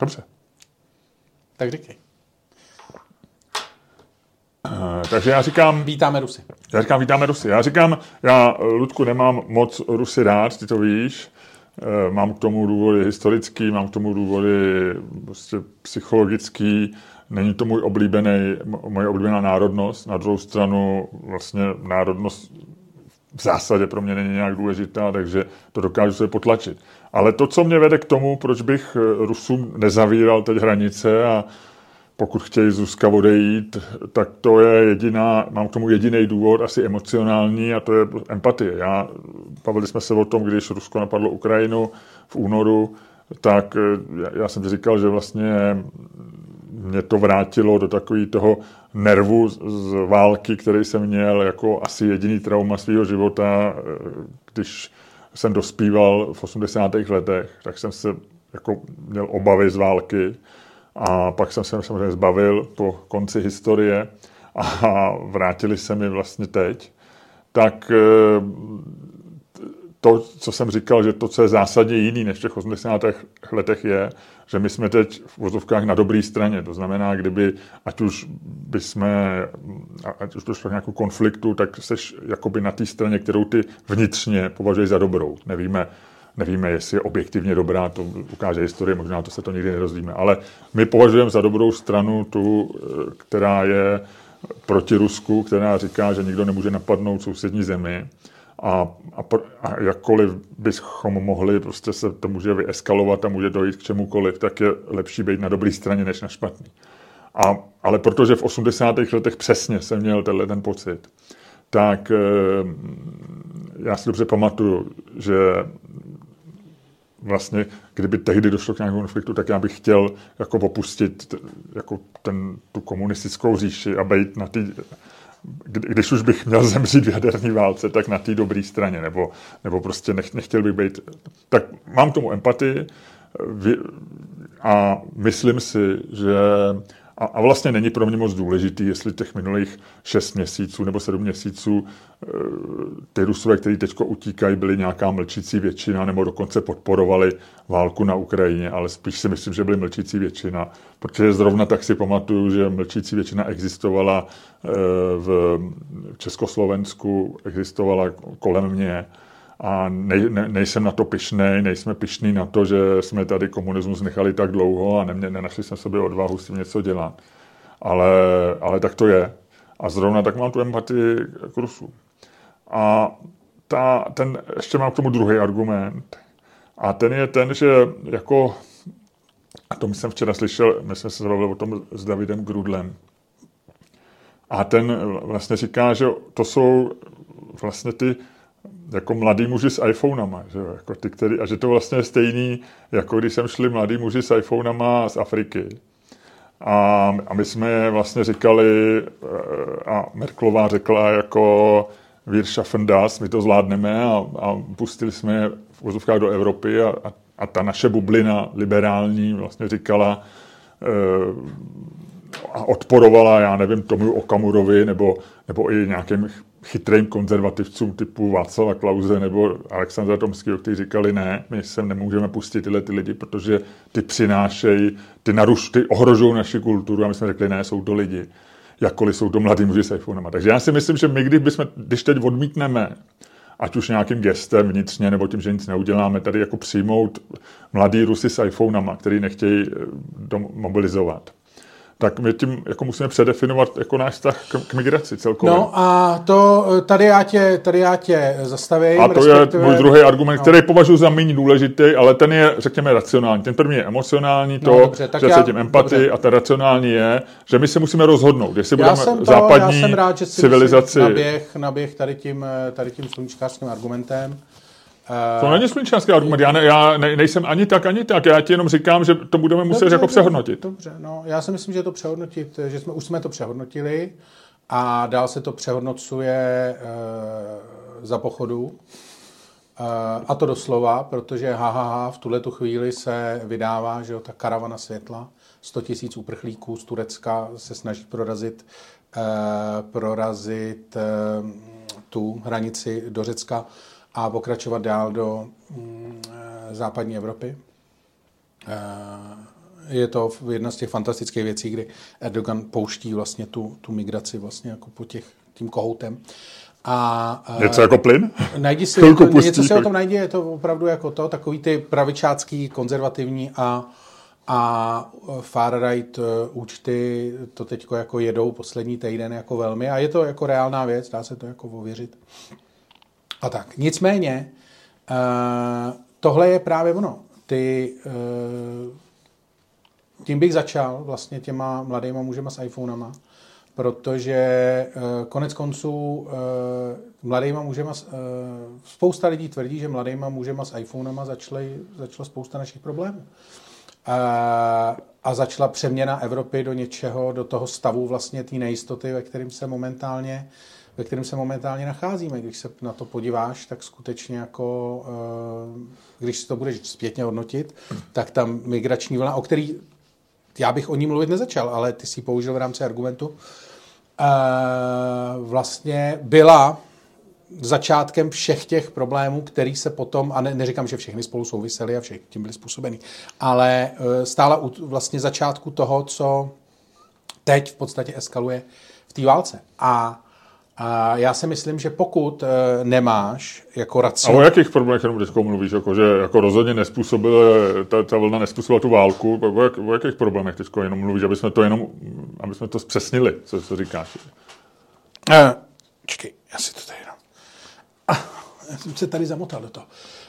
Dobře. tak říkej. Eh, takže já říkám, Vítáme Rusy. já říkám, vítáme Rusy. Já říkám, já, Ludku, nemám moc Rusy rád, ty to víš. Eh, Mám k tomu důvody historický, mám k tomu důvody prostě psychologický. Není to můj oblíbený, moje oblíbená národnost. Na druhou stranu vlastně národnost v zásadě pro mě není nějak důležitá, takže to dokážu se potlačit. Ale to, co mě vede k tomu, proč bych eh, Rusům nezavíral teď hranice a pokud chtějí z Ruska odejít, tak to je jediná, mám k tomu jediný důvod, asi emocionální, a to je empatie. Já, bavili jsme se o tom, když Rusko napadlo Ukrajinu v únoru, tak eh, já- jsem říkal, že vlastně mě to vrátilo do takového toho nervu z- války, který jsem měl jako asi jediný trauma svého života, eh, když jsem dospíval v 80. letech, tak jsem se jako měl obavy z války a pak jsem se samozřejmě zbavil po konci historie a [LAUGHS] vrátili se mi vlastně teď. Tak eh, to, co jsem říkal, že to, co je zásadně jiný než v těch 80. letech, je, že my jsme teď v vozovkách na dobré straně. To znamená, kdyby, ať už by jsme, ať už došlo k nějakou konfliktu, tak seš jakoby na té straně, kterou ty vnitřně považuješ za dobrou. Nevíme, nevíme, jestli je objektivně dobrá, to ukáže historie, možná to se to nikdy nerozvíme, ale my považujeme za dobrou stranu tu, která je proti Rusku, která říká, že nikdo nemůže napadnout sousední zemi a, a, a jakkoliv bychom mohli, prostě se to může vyeskalovat a může dojít k čemukoliv, tak je lepší být na dobré straně, než na špatný. A, ale protože v 80. letech přesně jsem měl tenhle ten pocit, tak eh, já si dobře pamatuju, že vlastně, kdyby tehdy došlo k nějakému konfliktu, tak já bych chtěl jako opustit jako ten, tu komunistickou říši a být na té když už bych měl [LAUGHS] zemřít v jaderné válce, tak na té dobré straně, nebo, nebo prostě nech, nechtěl bych být. Tak mám k tomu empatii a myslím si, že a, a vlastně není pro mě moc důležitý, jestli těch minulých šest měsíců nebo sedm měsíců e, ty Rusové, kteří teď utíkají, byli nějaká mlčící většina nebo dokonce podporovali válku na Ukrajině, ale spíš si myslím, že byli mlčící většina, protože zrovna tak si pamatuju, že mlčící většina existovala e, v Československu, existovala kolem mě a nej, ne, nejsem na to pišnej, nejsme pišní na to, že jsme tady komunismus nechali tak dlouho a nemě, nenašli jsme sobě odvahu s tím něco dělat. Ale, ale tak to je. A zrovna tak mám tu empatii k Rusu. A ta, ten, ještě mám k tomu druhý argument. A ten je ten, že jako, a to jsem včera slyšel, my jsme se bavili o tom s Davidem Grudlem. A ten vlastně říká, že to jsou vlastně ty jako mladý muži s iPhonama, že jako ty, který, a že to vlastně je stejný, jako když jsem šli mladý muži s iPhonama z Afriky. A, a my jsme vlastně říkali, eh, a Merklová řekla jako Wir schaffen das, my to zvládneme a, a pustili jsme je v vozovkách do Evropy a, a, a ta naše bublina liberální vlastně říkala e, a odporovala, já nevím, tomu Okamurovi nebo, nebo i nějakým chytrým konzervativcům typu Václava Klauze nebo Alexandra Tomského, kteří říkali, ne, my sem nemůžeme pustit tyhle ty lidi, protože ty přinášejí, ty, naruš, ty ohrožují naši kulturu a my jsme řekli, ne, jsou to lidi, jakkoliv jsou to mladí muži s iPhonema. Takže já si myslím, že my, když, bychom, když teď odmítneme ať už nějakým gestem vnitřně, nebo tím, že nic neuděláme, tady jako přijmout mladý Rusy s iPhonama, který nechtějí eh, mobilizovat tak my tím jako musíme předefinovat jako náš vztah k, k migraci celkově. No a to tady já tě, tady já tě zastavím. A to respektive... je můj druhý argument, no. který považuji za méně důležitý, ale ten je, řekněme, racionální. Ten první je emocionální, no, to, no, dobře, že já, se tím empatii, dobře. a ten racionální je, že my se musíme rozhodnout, jestli já budeme to, západní já jsem rád, že civilizaci... Naběh, naběh tady tím, tady tím sluníčkářským argumentem. To není sluníčkářský argument. Já, ne, já ne, nejsem ani tak, ani tak. Já ti jenom říkám, že to budeme muset dobře, jako přehodnotit. Dobře, no, já si myslím, že to přehodnotit, že jsme, už jsme to přehodnotili a dál se to přehodnocuje uh, za pochodu. Uh, a to doslova, protože HHH v tuhle tu chvíli se vydává, že jo, ta karavana světla, 100 tisíc uprchlíků z Turecka se snaží prorazit, uh, prorazit uh, tu hranici do Řecka a pokračovat dál do mm, eh, západní Evropy. Eh, je to jedna z těch fantastických věcí, kdy Erdogan pouští vlastně tu, tu migraci vlastně jako po těch, tím kohoutem. A, eh, něco jako plyn? Najdi si, jako, něco si o tom najdi, je to opravdu jako to, takový ty pravičácký, konzervativní a, a far right účty to teď jako jedou poslední týden jako velmi a je to jako reálná věc, dá se to jako ověřit. A tak. Nicméně, uh, tohle je právě ono. Ty, uh, tím bych začal vlastně těma mladýma mužema s iPhonama, protože uh, konec konců mladýma mužema, spousta lidí tvrdí, že mladýma mužema s iPhonama začaly, začala spousta našich problémů. Uh, a začala přeměna Evropy do něčeho, do toho stavu vlastně té nejistoty, ve kterém se momentálně uh, ve kterém se momentálně nacházíme. Když se na to podíváš, tak skutečně jako, eh, když si to budeš zpětně hodnotit, tak tam migrační vlna, o který já bych o ní mluvit nezačal, ale ty si použil v rámci argumentu, eh, vlastně byla začátkem všech těch problémů, který se potom, a ne, neříkám, že všechny spolu souvisely a všechny tím byly způsobeny, ale eh, stála u vlastně začátku toho, co teď v podstatě eskaluje v té válce. A A já si myslím, že pokud e, nemáš jako A racionální... o jakých problémech jenom teď mluvíš? Jako, že jako rozhodně nespůsobila, ta, ta vlna nespůsobila tu válku. O, jak, o jakých problémech teď jenom mluvíš, aby jsme to jenom, aby jsme to zpřesnili, co, co říkáš? Uh, čekej, já si to tady dám. Ah, já jsem se tady zamotal do toho. Uh,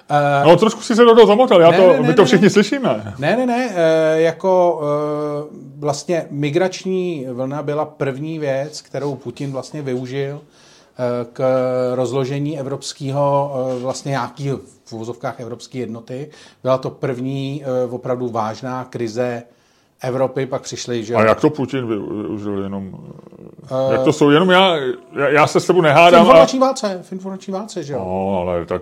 No trošku si se do toho zamotal, já Ne, to, ne, ne, my to ne, všichni ne. slyšíme. Ne, ne, ne, eh, jako eh, vlastně migrační vlna byla první věc, kterou Putin vlastně využil eh, k rozložení evropského, eh, vlastně nějaký v uvozovkách evropské jednoty. Byla to první eh, opravdu vážná krize Evropy, pak přišli, že... A jak to Putin vy- využil jenom? jak to jsou? Jenom já, já, já se s tebou v nehádám. A, informační válce, v informační válce, že jo? no, ale tak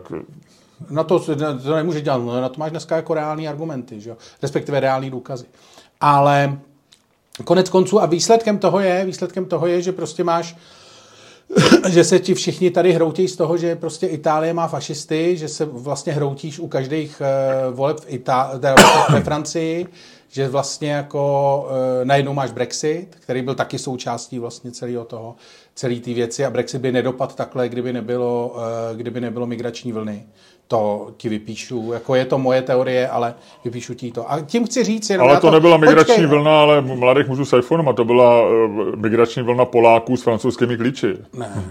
Na to, to nemůže dělat, no, na to máš dneska jako reální argumenty, že jo? respektive reální důkazy. Ale konec konců a výsledkem toho je, výsledkem toho je, že prostě máš [CLEARS THROAT] že se ti všichni tady hroutí z toho, že prostě Itálie má fašisty, že se vlastně hroutíš u každých uh, voleb v Itá- teda ve Francii, že vlastně jako uh, najednou máš Brexit, který byl taky součástí vlastně celého toho, celé té věci a Brexit by nedopadl takhle, kdyby nebylo, uh, kdyby nebylo migrační vlny. To ti vypíšu, jako je to moje teorie, ale vypíšu ti to. A tím chci říct jenom... Ale já to nebyla migrační počkej, vlna, ale mladých mužů s iPhonem, a to byla uh, migrační vlna Poláků s francouzskými klíči, Ne.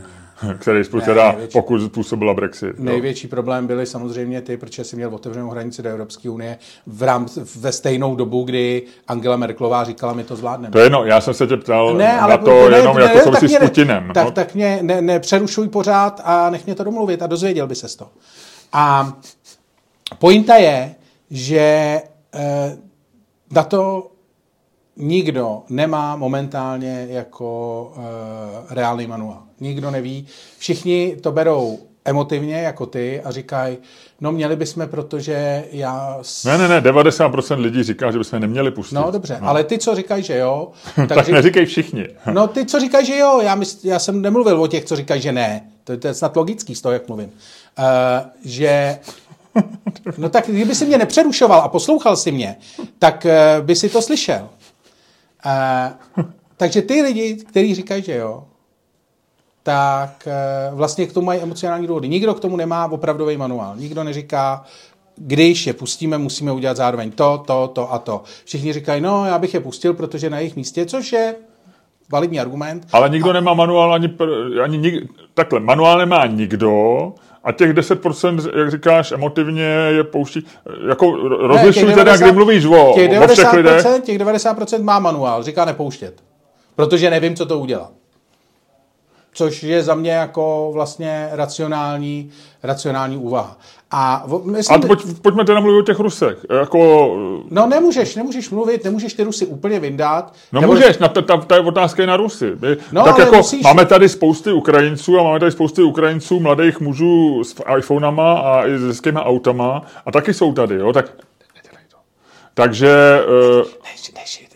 [LAUGHS] který teda, největší- pokud způsobila Brexit. jo. Největší problém byly samozřejmě ty, protože jsi měl otevřenou hranici do Evropské unie v rámci, ve stejnou dobu, kdy Angela Merklová říkala, my to zvládneme. To je jedno, já jsem se tě ptal Ne, ale na to jenom ne, jako ne, souvisí s Putinem. Tak, no. tak mě ne, nepřerušuj pořád a nech mě to domluvit a dozvěděl by se to. A pointa je, že eh, na to nikdo nemá momentálně jako eh, reálný manuál. Nikdo neví. Všichni to berou emotivně, jako ty, a říkají, no měli bychom, protože já... s- Ne, ne, ne, 90% lidí říká, že bychom neměli pustit. No dobře, ale ty, co říkají, že jo, [LAUGHS] tak, Tak ři- neříkej všichni. [LAUGHS] No ty, co říkají, že jo, já, mysl, já jsem nemluvil o těch, co říkají, že ne. To, to je snad logický z toho, jak mluvím. Uh, že... No tak kdyby si mě nepřerušoval a poslouchal si mě, tak uh, by si to slyšel. Uh, takže ty lidi, kteří říkají, že jo, tak uh, vlastně k tomu mají emocionální důvody. Nikdo k tomu nemá opravdový manuál. Nikdo neříká, když je pustíme, musíme udělat zároveň to, to, to a to. Všichni říkají, no, já bych je pustil, protože na jejich místě, což je validní argument. Ale nikdo nemá manuál ani, ani nik, takhle, manuál nemá nikdo a těch 10%, jak říkáš, emotivně je pouští, jako rozlišuj těch teda, 90 kdy mluvíš o, těch o všech lidech. 90%, těch 90% má manuál, říká nepouštět. Protože nevím, co to udělá. Což je za mě jako vlastně racionální, racionální úvaha. A myslím, A pojď, pojďme teda mluvit o těch Rusech. Jako, no nemůžeš, nemůžeš mluvit, nemůžeš ty Rusy úplně vyndat. no Nebo- můžeš, na, ta, ta, ta je otázka je na Rusy. My, No, tak jako musíš- máme tady spousty Ukrajinců a máme tady spousty Ukrajinců, mladých mužů s iPhonama a i s hezkýma autama a taky jsou tady, jo, tak nedělej to. Takže uh, Než, než,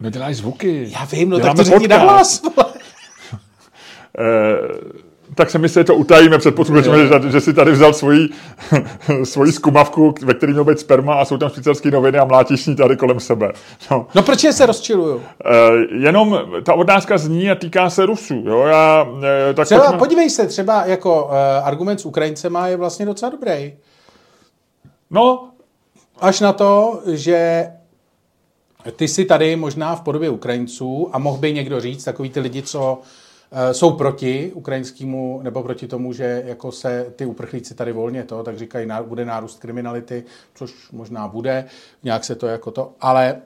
neděláš zvuky. já vím, no tak to řekni podcast. nahlas. [LAUGHS] Tak se my si to utajíme před posluchačem, že, že si tady vzal svoji, [LAUGHS] svoji skumavku, ve které měl být sperma a jsou tam švýcarské noviny a mlátíš ní tady kolem sebe. No. No proč se rozčiluju? Eh, jenom ta otázka zní a týká se Rusů. Jo? Já, eh, tak Třeba, pojďme- podívej se, třeba jako uh, argument s Ukrajincema je vlastně docela dobrý. No, Až na to, že ty si tady možná v podobě Ukrajinců a mohl by někdo říct, takový ty lidi, co jsou proti ukrajinskému, nebo proti tomu, že jako se ty uprchlíci tady volně to, tak říkají, bude nárůst kriminality, což možná bude, nějak se to jako to, ale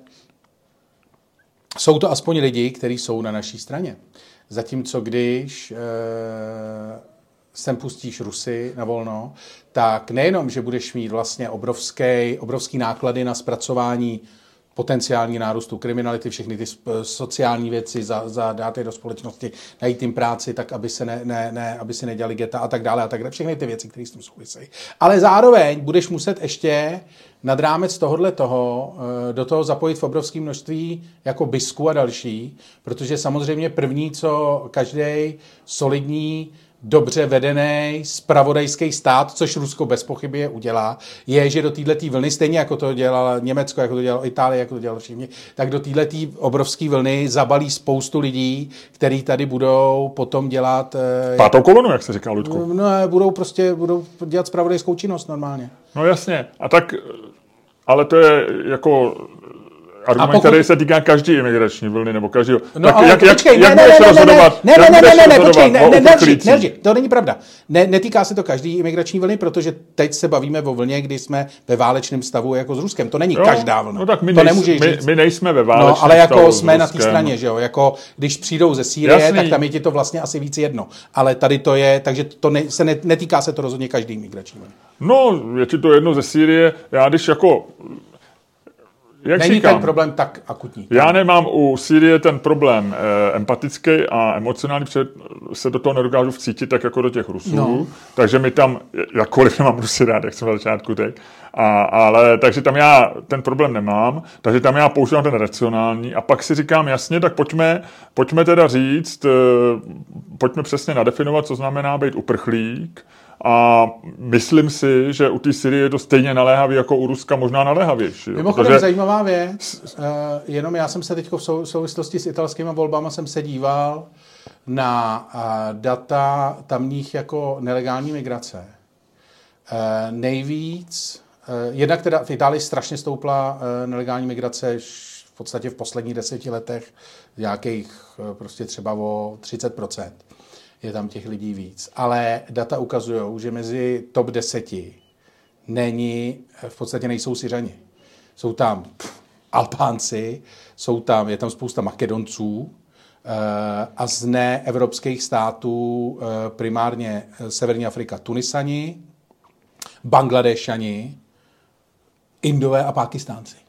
jsou to aspoň lidi, kteří jsou na naší straně. Zatímco když e, sem pustíš Rusy na volno, tak nejenom, že budeš mít vlastně obrovské, obrovský náklady na zpracování potenciální nárůstu kriminality, všechny ty sociální věci, za, za dát je do společnosti, najít jim práci, tak aby, se ne, ne, ne, aby si nedělali geta a tak dále a tak dále. Všechny ty věci, které s tím souvisejí. Ale zároveň budeš muset ještě nad rámec tohohle toho eh, do toho zapojit v obrovské množství jako bisku a další, protože samozřejmě první, co každý solidní dobře vedený spravodajský stát, což Rusko bez pochyby udělá, je, že do této vlny, stejně jako to dělalo Německo, jako to dělalo Itálie, jako to dělalo všichni, tak do této obrovské vlny zabalí spoustu lidí, kteří tady budou potom dělat... Eh, Pátou kolonu, jak se říká, Ludku. No, budou prostě budou dělat spravodajskou činnost normálně. No jasně. A tak ale to je jako argument, pokud... který se týká každé imigrační vlny nebo každého. No, tak ale jak, počkej, jak, ne, jak ne, ne, ne, ne, ne, ne, ne, ne, ne, počkej, ne, ne, nelži, nelži, to není pravda. Ne, netýká se to každý imigrační vlny, protože teď se bavíme o vlně, kdy jsme ve válečném stavu jako s Ruskem. To není jo, každá vlna. No tak my, to nejs, my, my nejsme ve válečném No, ale jako jsme na té straně, že jo, jako když přijdou ze Sýrie, tak tam je ti to vlastně asi víc jedno. Ale tady to je, takže to ne, se ne, netýká se to rozhodně každý imigrační vlny. No, je ti to jedno ze Sýrie. Já když jako jak Není říkám, ten problém tak akutní. Já nemám u Sýrie ten problém eh, empatický a emocionální, protože se do toho nedokážu vcítit tak jako do těch Rusů. No. Takže mi tam, jakkoliv nemám Rusy rád, jak jsem na začátku teď, a, ale takže tam já ten problém nemám, takže tam já používám ten racionální a pak si říkám jasně, tak pojďme, pojďme teda říct, eh, pojďme přesně nadefinovat, co znamená být uprchlík, a myslím si, že u té Syrie je to stejně naléhavý jako u Ruska, možná naléhavější. Mimochodem protože... zajímavá věc, uh, jenom já jsem se teď v souvislosti s italskými volbami jsem se díval na uh, data tamních jako nelegální migrace. Uh, nejvíc, jednak teda v Itálii strašně stoupla nelegální migrace v podstatě v posledních deseti letech nějakých prostě třeba o 30% je tam těch lidí víc. Ale data ukazují, že mezi top 10 není, v podstatě nejsou Syřani. Jsou tam Albánci, jsou tam, je tam spousta Makedonců, eh, a z neevropských států eh, primárně Severní Afrika Tunisani, Bangladešani, Indové a Pakistánci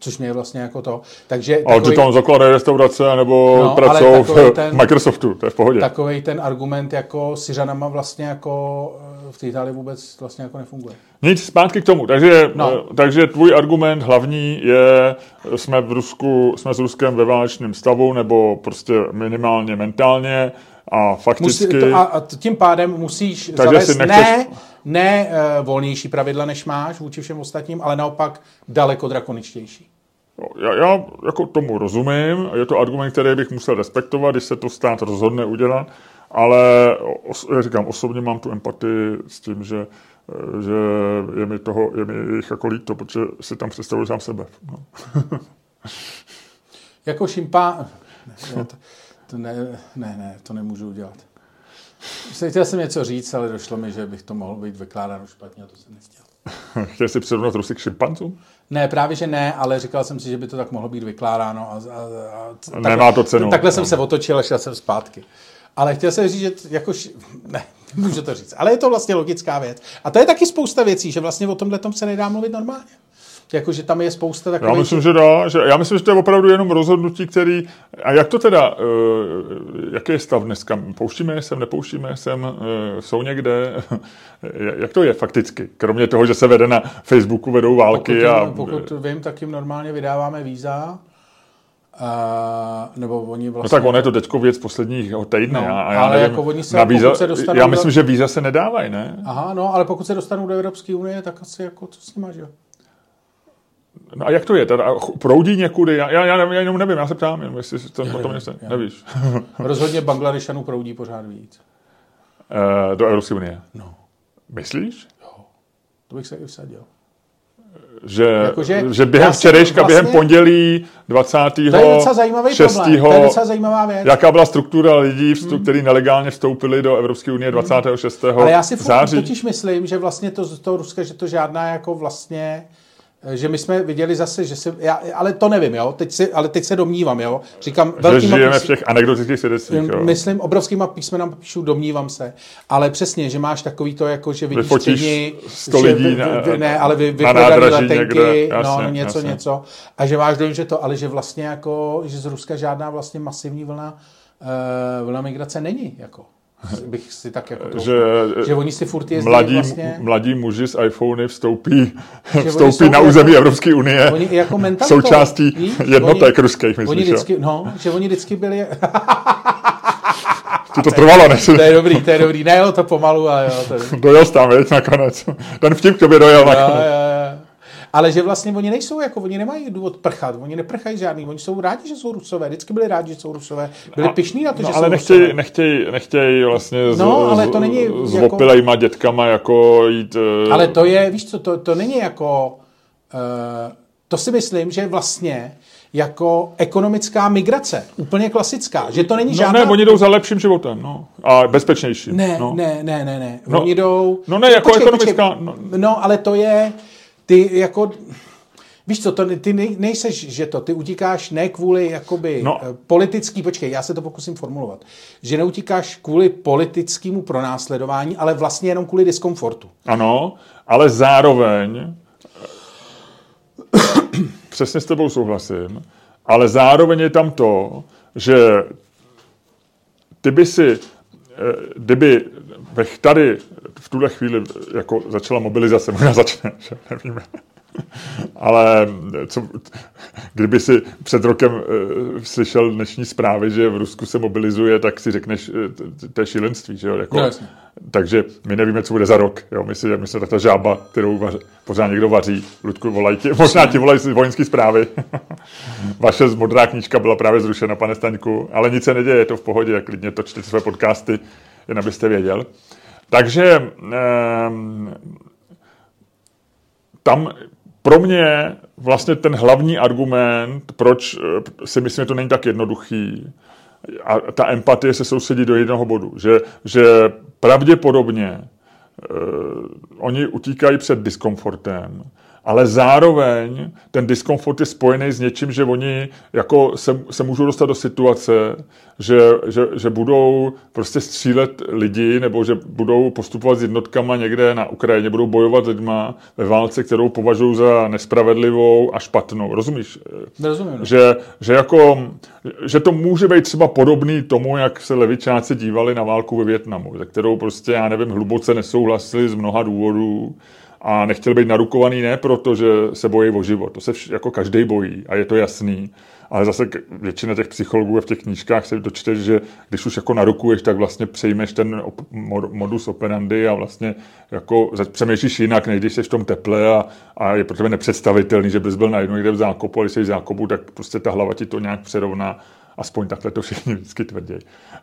což mě je vlastně jako to. Takže ale takový, ty tam zakladají restaurace nebo no, pracují v [LAUGHS] ten, Microsoftu, to je v pohodě. Takový ten argument jako Syřanama vlastně jako eh, v té Itálii vůbec vlastně jako nefunguje. Nic, zpátky k tomu. Takže, no. Eh, takže tvůj argument hlavní je, jsme v Rusku, jsme s Ruskem ve válečném stavu, nebo prostě minimálně mentálně a fakticky... Musí, to, a, tím pádem musíš takže zavést si nechceš... ne, ne uh, volnější pravidla, než máš vůči všem ostatním, ale naopak daleko drakoničtější. No, já, já jako tomu rozumím, je to argument, který bych musel respektovat, když se to stát rozhodne udělat, ale os, já říkám, osobně mám tu empatii s tím, že, eh, že je mi toho, je mi jich jako líto, protože si tam představuji sám sebe. No. [LAUGHS] jako šimpá... [LAUGHS] Ne, to, to ne, ne, ne, to nemůžu udělat. Chtěl jsem něco říct, ale došlo mi, že bych to mohl být vykládáno špatně a to jsem nechtěl. [LAUGHS] Chtěl jsi přirovnat Rusy k šimpanzům? Ne, právě že ne, ale říkal jsem si, že by to tak mohlo být vykládáno. A, a, a takhle, Nemá to cenu. Takhle jsem se otočil a šel jsem zpátky. Ale chtěl jsem říct, že jako, [LAUGHS] ne, můžu to říct, ale je to vlastně logická věc. A to je taky spousta věcí, že vlastně o tomhle tom se nedá mluvit normálně. Jako, že tam je spousta takových... Já myslím, že dá. Že, já myslím, že to je opravdu jenom rozhodnutí, který... A jak to teda... Uh, jaký je stav dneska? Pouštíme sem, nepouštíme sem? Uh, jsou někde? [LAUGHS] jak to je fakticky? Kromě toho, že se vede na Facebooku, vedou války pokud, a... Pokud vím, tak jim normálně vydáváme víza. Uh, nebo oni vlastně... No tak on je to teďko věc posledního týdne. No, a já ale nevím, jako oni se, víza, se dostanou Já myslím, do... že víza se nedávají, ne? Aha, no, ale pokud se dostanou do Evropské unie, tak asi jako co s nima, že jo? No a jak to je? Teda proudí někudy? Já, já, já, já jenom nevím, já se ptám, jenom jestli to o tom něco nevíš. [LAUGHS] Rozhodně Bangladešanů proudí pořád víc. Uh, do Evropské unie? No. Myslíš? Jo. To bych se i vsadil. Že, jako, že, že během včerejška, vlastně, během pondělí 20. To je docela zajímavý 6. problém. To je docela zajímavá věc. Jaká byla struktura lidí, hmm. kteří nelegálně vstoupili do Evropské unie 26. Hmm. Ale já si září. totiž myslím, že vlastně to, to Ruska, že to žádná jako vlastně že my jsme viděli zase, že se, já, ale to nevím, jo, teď se, ale teď se domnívám, jo, říkám že žijeme pís... v těch anekdotických svědectvích, jo. Myslím, obrovskýma písmenama píšu, domnívám se, ale přesně, že máš takový to, jako, že vidíš lidi, sto lidí na, ne, ale vy, vyprodaný letenky, někde, jasně, no, něco, jasně. něco, a že máš dojem, že to, ale že vlastně jako, že z Ruska žádná vlastně masivní vlna, uh, vlna migrace není, jako bych si tak jako že, že oni si furt jezdí mladí, vlastně... mladí muži z iPhony vstoupí, [LAUGHS] vstoupí na území jako, Evropské unie oni jako součástí jednotek oni, ruských, myslíš, oni vždycky, No, že oni vždycky byli... [LAUGHS] Ti to trvalo, než To je dobrý, to je dobrý. Nejelo to pomalu, ale jo. To je. [LAUGHS] Dojel jsi tam, veď, nakonec. Ten vtip k tobě dojel Jo, nakonec. jo, jo. Ale že vlastně oni nejsou jako, oni nemají důvod prchat, oni neprchají žádný, oni jsou rádi, že jsou rusové, vždycky byli rádi, že jsou rusové, byli pišní na to, No, že ale jsou nechtějí, rusové. nechtějí, nechtějí vlastně s, No, ale to není s jako- opilejma dětkama jako jít... eh, Ale to je, víš co, to, to není jako, uh, to si myslím, že vlastně jako ekonomická migrace, úplně klasická, že to není No žádná... ne, oni jdou za lepším životem, no. A bezpečnějším. Ne, no. ne, ne, ne, ne. No, Oni jdou... no ne, jako ekonomická- no. no. no, ale to je... Ty jako... Víš co, to, ty nej- nejseš, že to, ty utíkáš ne kvůli jakoby No. no. politický, počkej, já se to pokusím formulovat, že neutíkáš kvůli politickému pronásledování, ale vlastně jenom kvůli diskomfortu. Ano, ale zároveň, přesně s tebou souhlasím, ale zároveň je tam to, že ty by si, eh, kdyby tady v tuhle chvíli jako začala mobilizace, [LAUGHS] možná začne, že nevíme, ale co, kdyby si před rokem uh, slyšel dnešní zprávy, že v Rusku se mobilizuje, tak si řekneš, eh, to je šílenství, že jo? Jako, No, jasně. takže my nevíme, co bude za rok. Jo? My si, my si ta žába, kterou vař, pořád někdo vaří, Ludku, volají ti, možná ti volají vojenské zprávy. [LAUGHS] Vaše modrá knížka byla právě zrušena, pane Staňku, ale nic se neděje, je to v pohodě, klidně točte své podcasty, jen abyste věděl. Takže ehm, tam pro mě vlastně ten hlavní argument, proč eh, si myslím, že to není tak jednoduchý, a ta empatie se soustředí do jednoho bodu, že, že pravděpodobně uh, oni utíkají před diskomfortem, ale zároveň ten diskomfort je spojený s něčím, že oni jako se, se můžou dostat do situace, že, že, že budou prostě střílet lidi nebo že budou postupovat s jednotkama někde na Ukrajině, budou bojovat s lidma ve válce, kterou považují za nespravedlivou a špatnou. Rozumíš? Rozumím. no. Že, že, jako, že to může být třeba podobný tomu, jak se levičáci dívali na válku ve Větnamu, kterou prostě, já nevím, hluboce nesouhlasili z mnoha důvodů a nechtěli být narukovaný ne proto, že se bojí o život. To se vš- jako každý bojí a je to jasný. Ale zase většina těch psychologů a v těch knížkách se dočteš, že když už jako narukuješ, tak vlastně přejmeš ten op- mod- modus operandi a vlastně jako přemýšlíš jinak, než když jsi v tom teple a, a je pro tebe nepředstavitelný, že bys byl najednou někde v zákopu a když jsi v zákopu, tak prostě ta hlava ti to nějak přerovná. Aspoň takhle to všichni vždycky tvrdí.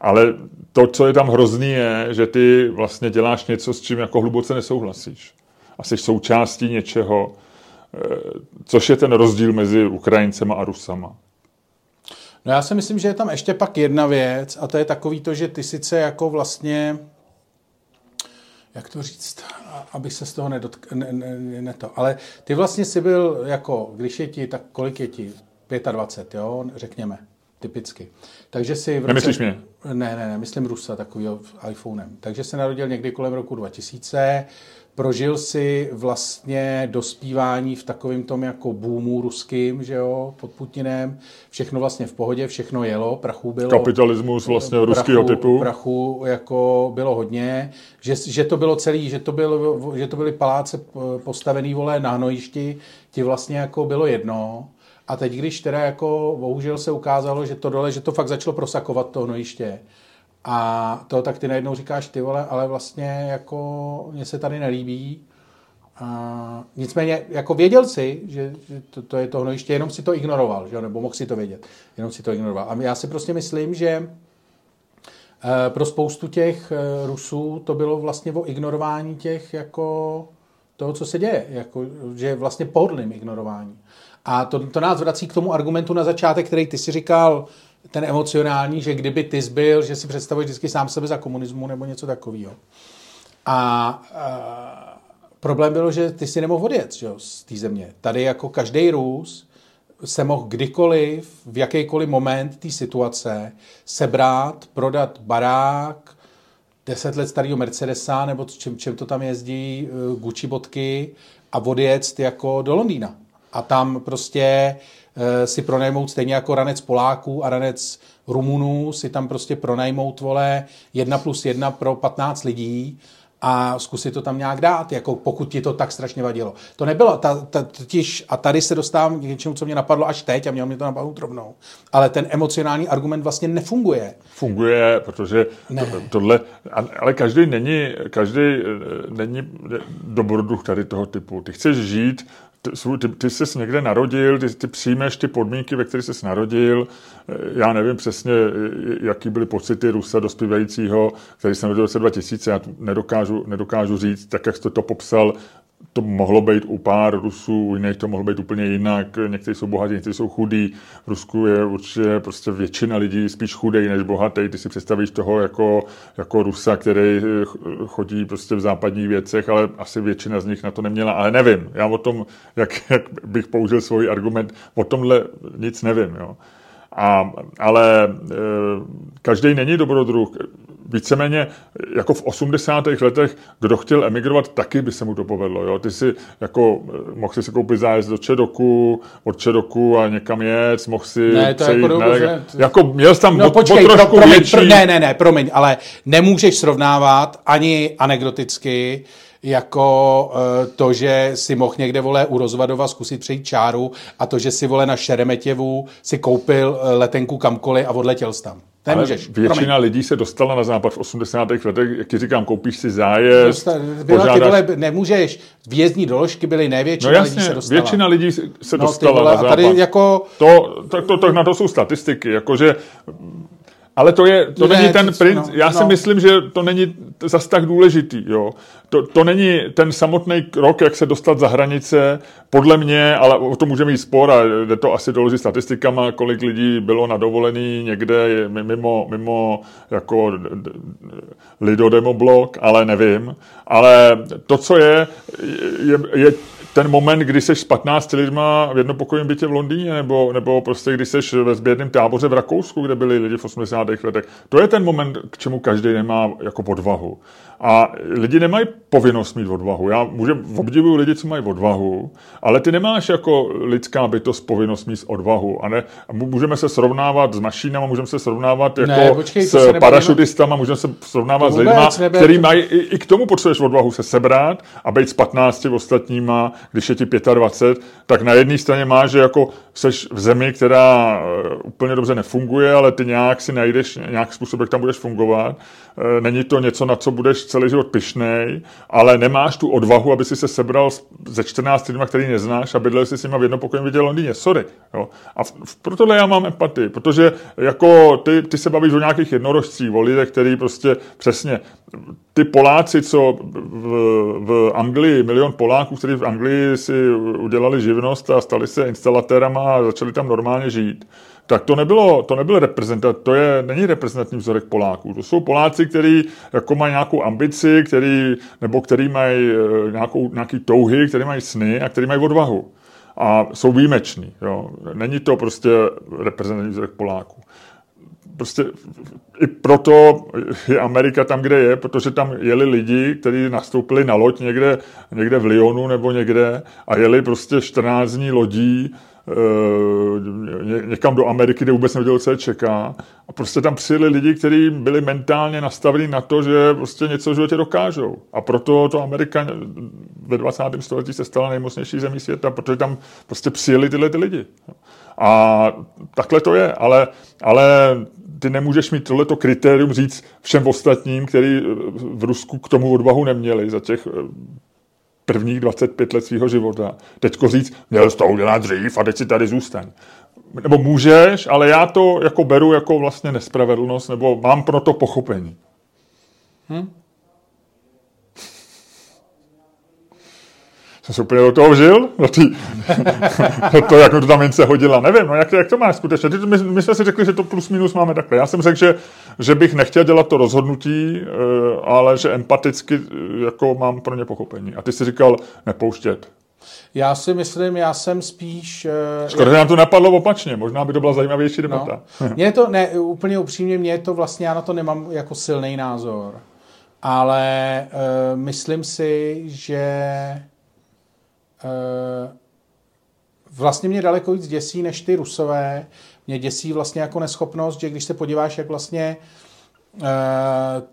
Ale to, co je tam hrozný, je, že ty vlastně děláš něco, s čím jako hluboce nesouhlasíš. A jsi součástí něčeho, eh, což je ten rozdíl mezi Ukrajincema a Rusama. No já si myslím, že je tam ještě pak jedna věc a to je takový to, že ty sice jako vlastně jak to říct, a- abych se z toho nedotk... Ne, ne, ne to. Ale ty vlastně si byl jako, když je ti, tak kolik je ti? 25, jo, řekněme, typicky. Takže si v roce... Nemyslíš mě? Ne, ne, ne, myslím Rusa, takovýho iPhonem. Takže se narodil někdy kolem roku 2000, prožil si vlastně dospívání v takovém tom jako boomu ruským, že jo, pod Putinem. Všechno vlastně v pohodě, všechno jelo, prachu bylo. Kapitalismus vlastně ruského typu. Prachu jako bylo hodně, že, že to bylo celý, že to, bylo, že to byly paláce postavený vole na hnojišti, ti vlastně jako bylo jedno. A teď, když teda jako bohužel se ukázalo, že to dole, že to fakt začalo prosakovat to hnojiště, a to tak ty najednou říkáš, ty vole, ale vlastně jako mně se tady nelíbí. A nicméně jako věděl si, že, že to, to je to hnojiště, jenom si to ignoroval, že? nebo mohl si to vědět, jenom si to ignoroval. A já si prostě myslím, že eh, pro spoustu těch eh, Rusů to bylo vlastně o ignorování těch jako toho, co se děje, jako, že vlastně pohodlným ignorování. A to, to nás vrací k tomu argumentu na začátek, který ty si říkal, ten emocionální, že kdyby ty zbyl, že si představuješ vždycky sám sebe za komunismu nebo něco takového. A, a problém bylo, že ty si nemohl odjet že z té země. Tady jako každý Rus se mohl kdykoliv, v jakýkoliv moment té situace sebrat, prodat barák, deset let starého Mercedesa, nebo čem, čem to tam jezdí, uh, Gucci bodky a odjet jako do Londýna. A tam prostě si pronajmout stejně jako ranec Poláků a ranec Rumunů, si tam prostě pronajmout, vole, jedna plus jedna pro 15 lidí a zkusit to tam nějak dát, jako pokud ti to tak strašně vadilo. To nebylo, ta, ta, totiž, a tady se dostávám k něčemu, co mě napadlo až teď a mělo mě to napadnout rovnou, ale ten emocionální argument vlastně nefunguje. Funguje, protože ne. to, tohle, ale každý není, každý eh, není dobrodruh tady toho typu. Ty chceš žít ty, ty, ty jsi někde narodil, ty, ty přijmeš ty podmínky, ve kterých jsi narodil. Já nevím přesně, jaký byly pocity Rusa dospívajícího, který se narodil v roce 2000, já nedokážu, nedokážu říct, tak jak jste to popsal, to mohlo být u pár Rusů, u jiných to mohlo být úplně jinak. Někteří jsou bohatí, někteří jsou chudí. V Rusku je určitě prostě většina lidí spíš chudej než bohatý. Ty si představíš toho jako, jako Rusa, který chodí prostě v západních věcech, ale asi většina z nich na to neměla. Ale nevím. Já o tom, jak, jak bych použil svůj argument, o tomhle nic nevím. Jo. A, ale e, každý není dobrodruh víceméně jako v 80. letech, kdo chtěl emigrovat, taky by se mu to povedlo. Jo? Ty si jako, mohl si koupit zájezd do Čedoku, od Čedoku a někam jet, mohl si ne, to přejít, jako, ne, že... jako měl jsi tam no, počkej, trošku pro, promiň, větší... pro, ne, ne, ne, promiň, ale nemůžeš srovnávat ani anekdoticky jako uh, to, že si mohl někde, vole, u Rozvadova zkusit přejít čáru a to, že si, vole, na Šeremetěvu si koupil uh, letenku kamkoliv a odletěl jsi tam. Nemůžeš. Ale většina Promiň. lidí se dostala na západ v 80. letech, jak ti říkám, koupíš si zájezd, Dostal, byla, požádáš... ty vole, nemůžeš, vězdní doložky byly největší, no jasně, lidí se dostala. většina lidí se no, dostala vole, na západ. A tady jako... To, to, to, to, na to jsou statistiky, jakože ale to, je, to ne, není ten princ. No, já si no. myslím, že to není zas tak důležitý. Jo. To, to není ten samotný krok, jak se dostat za hranice, podle mě, ale o tom můžeme jít spor a jde to asi doložit statistikama, kolik lidí bylo na dovolený někde mimo, mimo jako lidodemoblok, ale nevím. Ale to, co je, je, je ten moment, kdy jsi s 15 lidma v jednopokojním bytě v Londýně, nebo, nebo prostě když jsi ve sběrném táboře v Rakousku, kde byli lidi v 80. letech, to je ten moment, k čemu každý nemá jako podvahu. A lidi nemají povinnost mít odvahu. Já můžem, obdivuju lidi, co mají odvahu, ale ty nemáš jako lidská bytost povinnost mít odvahu. A ne, můžeme se srovnávat s mašinama, můžeme se srovnávat jako ne, počkej, s parašutistama, můžeme se srovnávat s lidmi, kteří mají, i, i, k tomu potřebuješ odvahu se sebrat a být s 15 ostatníma, když je ti 25, tak na jedné straně máš, že jako seš v zemi, která eh, úplně dobře nefunguje, ale ty nějak si najdeš nějak způsob, jak tam budeš fungovat. Eh, není to něco, na co budeš celý život pišnej, ale nemáš tu odvahu, aby si se sebral ze 14 lidmi, který neznáš a bydlel si s nimi v jednopokojem viděl Londýně. Sorry. Jo. A v, v, proto já mám empatii, protože jako ty, ty se bavíš o nějakých jednorožcích, o lidech, který prostě přesně ty Poláci, co v, v Anglii, milion Poláků, kteří v Anglii si udělali živnost a stali se instalatérama a začali tam normálně žít, tak to nebylo, to nebyl reprezentant, to je, není reprezentativní vzorek Poláků. To jsou Poláci, kteří jako mají nějakou ambici, který, nebo který mají eh, nějakou, nějaký touhy, který mají sny a který mají odvahu. A jsou výjimeční. Jo. Není to prostě reprezentativní vzorek Poláků prostě i proto je Amerika tam, kde je, protože tam jeli lidi, kteří nastoupili na loď někde, někde v Lyonu nebo někde a jeli prostě 14 dní lodí e, někam do Ameriky, kde vůbec nevěděl, co je čeká. A prostě tam přijeli lidi, kteří byli mentálně nastaveni na to, že prostě něco v životě dokážou. A proto to Amerika ve 20. století se stala nejmocnější zemí světa, protože tam prostě přijeli tyhle ty lidi. A takhle to je, ale, ale ty nemůžeš mít tohleto kritérium říct všem ostatním, kteří v Rusku k tomu odvahu neměli za těch eh, prvních 25 let svého života. Teďko říct, měl jsi to udělat dřív a teď si tady zůstaň. Nebo můžeš, ale já to jako beru jako vlastně nespravedlnost, nebo mám pro to pochopení. Hm? Jsem se úplně do toho vžil, do, tý, [LAUGHS] do toho, jak to ta mince hodila. Nevím, no jak, jak to máš skutečně. My, my, jsme si řekli, že to plus minus máme takhle. Já jsem řekl, že, že bych nechtěl dělat to rozhodnutí, eh, ale že empaticky eh, jako mám pro ně pochopení. A ty jsi říkal nepouštět. Já si myslím, já jsem spíš... Uh, Skoro jak... nám to napadlo opačně, možná by to byla zajímavější debata. No. [LAUGHS] Mně to, ne, úplně upřímně, mě to vlastně, já na to nemám jako silný názor. Ale uh, myslím si, že Eh, vlastně mě daleko víc děsí než ty rusové. Mě děsí vlastně jako neschopnost, že když se podíváš, jak vlastně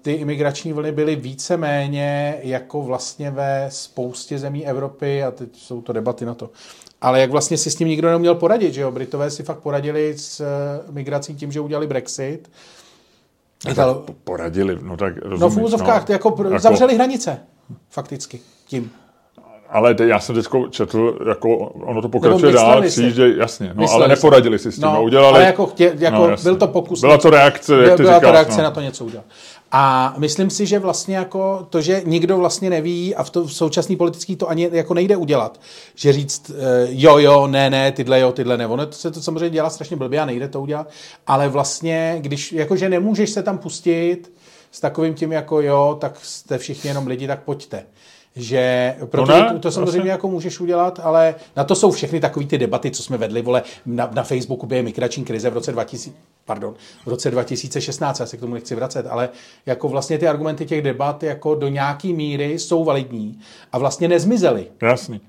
ty imigrační vlny byly více-méně jako vlastně ve spoustě zemí Evropy a teď jsou to debaty na to. Ale jak vlastně si s tím nikdo neuměl poradit, že jo? Britové si fakt poradili s eh, migrací tím, že udělali Brexit. Italo... Poradili, no tak rozumíš, No v úzovkách, no, jako, jako zavřeli hranice, fakticky, tím. Ale te, já jsem teď četl, jako ono to pokračuje dál, přijíždějí, jasně, no, ale neporadili si s tím, no, udělali... Ale jako, tě, jako no, byl to pokus. Byla to reakce, jak ty Byla říkáš, to reakce no. na to něco udělat. A myslím si, že vlastně jako to, že nikdo vlastně neví a v, to, v současný politický to ani jako nejde udělat, že říct eh, jo, jo, ne, ne, tyhle jo, tyhle ne. Ono to se to samozřejmě dělá strašně blbě a nejde to udělat, ale vlastně, když, jakože nemůžeš se tam pustit s takovým tím jako jo, tak jste všichni jenom lidi, tak pojďte že protože no ne, to, to samozřejmě vlastně. jako můžeš udělat, ale na to jsou všechny takové ty debaty, co jsme vedli, vole, na, na Facebooku během migrační krize v roce 2000, pardon, v roce 2016, já se k tomu nechci vracet, ale jako vlastně ty argumenty těch debat jako do nějaký míry jsou validní a vlastně nezmizely. Jasný.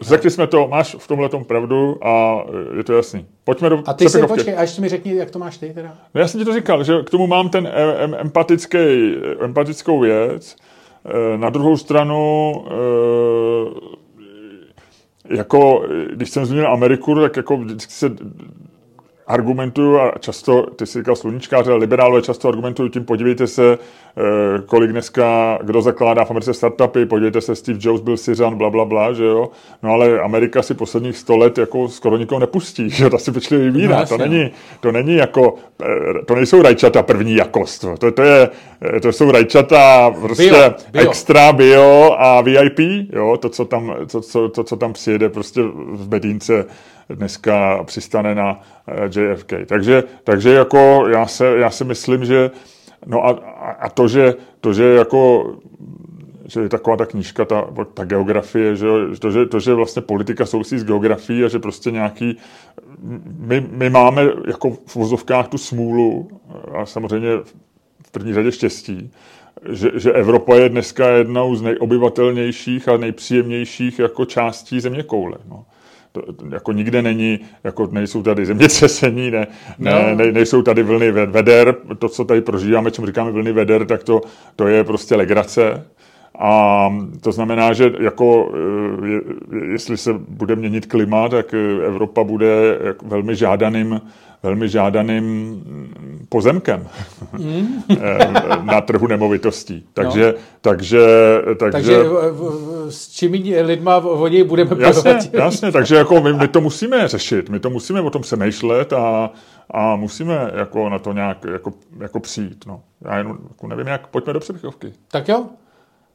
Řekli jsme to, máš v tomhle pravdu a je to jasný. Pojďme do A ty si počkej, a ještě mi řekni, jak to máš ty teda. No já jsem ti to říkal, že k tomu mám ten empatický, empatickou věc, Eh, na druhou stranu, eh, jako, když jsem zmínil Ameriku, tak jako vždycky se argumentuju a často, ty jsi říkal sluníčkáři, ale liberálové často argumentují tím, podívejte se, eh, kolik dneska, kdo zakládá v Americe startupy, podívejte se, Steve Jobs byl Syřan, bla, bla, bla, že jo. No ale Amerika si posledních sto let jako skoro nikoho nepustí, [LAUGHS] že jo, to si pečlivě vybírá. No, to, není, no. to není jako, eh, to nejsou rajčata první jakost, to, to, je, eh, to jsou rajčata prostě bio, bio. extra bio a VIP, jo, to, co tam, to, co, to, co tam přijede prostě v Bedínce dneska přistane na eh, JFK. Takže, takže jako já, se, já si myslím, že no a, a to, že, to, že jako že je taková ta knížka, ta, ta geografie, že, to, že, to, že vlastně politika souvisí s geografií a že prostě nějaký, my, my máme jako v vozovkách tu smůlu a samozřejmě v první řadě štěstí, že, že Evropa je dneska jednou z nejobyvatelnějších a nejpříjemnějších jako částí země koule. No jako nikde není, jako nejsou tady zemětřesení, ne, ne, no. ne, nejsou tady vlny veder, to, co tady prožíváme, čemu říkáme vlny veder, tak to, to je prostě legrace. A to znamená, že jako, je, jestli se bude měnit klima, tak Evropa bude velmi žádaným velmi žádaným pozemkem mm. [LAUGHS] na trhu nemovitostí. Takže, no. takže, takže, takže s čimi lidma o něj budeme jasně, [LAUGHS] jasně, takže jako my, my, to musíme řešit, my to musíme o tom přemýšlet a, a musíme jako na to nějak jako, jako přijít. No. Já jenom jako nevím, jak pojďme do přepichovky. Tak jo,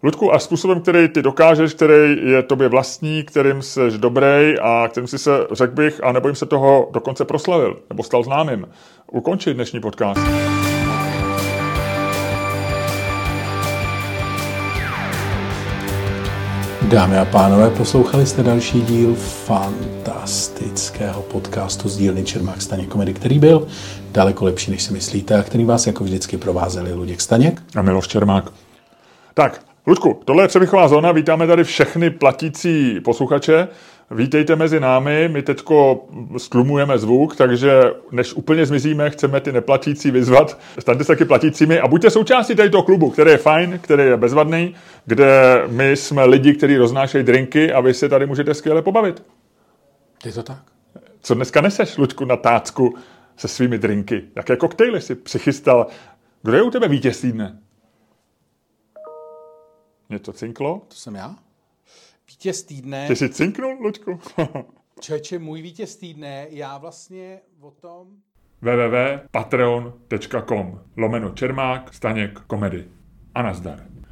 Ludku, a způsobem, který ty dokážeš, který je tobě vlastní, kterým jsi dobrý a kterým si se, řekl bych, a nebojím se toho, dokonce proslavil, nebo stal známým, ukončit dnešní podcast. Dámy a pánové, poslouchali jste další díl fantastického podcastu z dílny Čermák Staněk Komedy, který byl daleko lepší, než si myslíte, a který vás jako vždycky provázeli Luděk Staněk a Miloš Čermák. Tak, Ludku, tohle je přebychová zóna, vítáme tady všechny platící posluchače. Vítejte mezi námi, my teďko stlumujeme zvuk, takže než úplně zmizíme, chceme ty neplatící vyzvat. Staňte se taky platícími a buďte součástí tady toho klubu, který je fajn, který je bezvadný, kde my jsme lidi, kteří roznášejí drinky a vy se tady můžete skvěle pobavit. Je to tak. Co dneska neseš, Luďku, na tácku se svými drinky? Jaké koktejly si přichystal? Kdo je u tebe vítěz týdne? Něco cinklo? To jsem já. Vítěz týdne. Ty jsi cinknul, Luďku? [LAUGHS] Čeče, můj vítěz týdne, já vlastně o tom... www.patreon.com lomeno Čermák, Staněk, Komedy. A nazdar.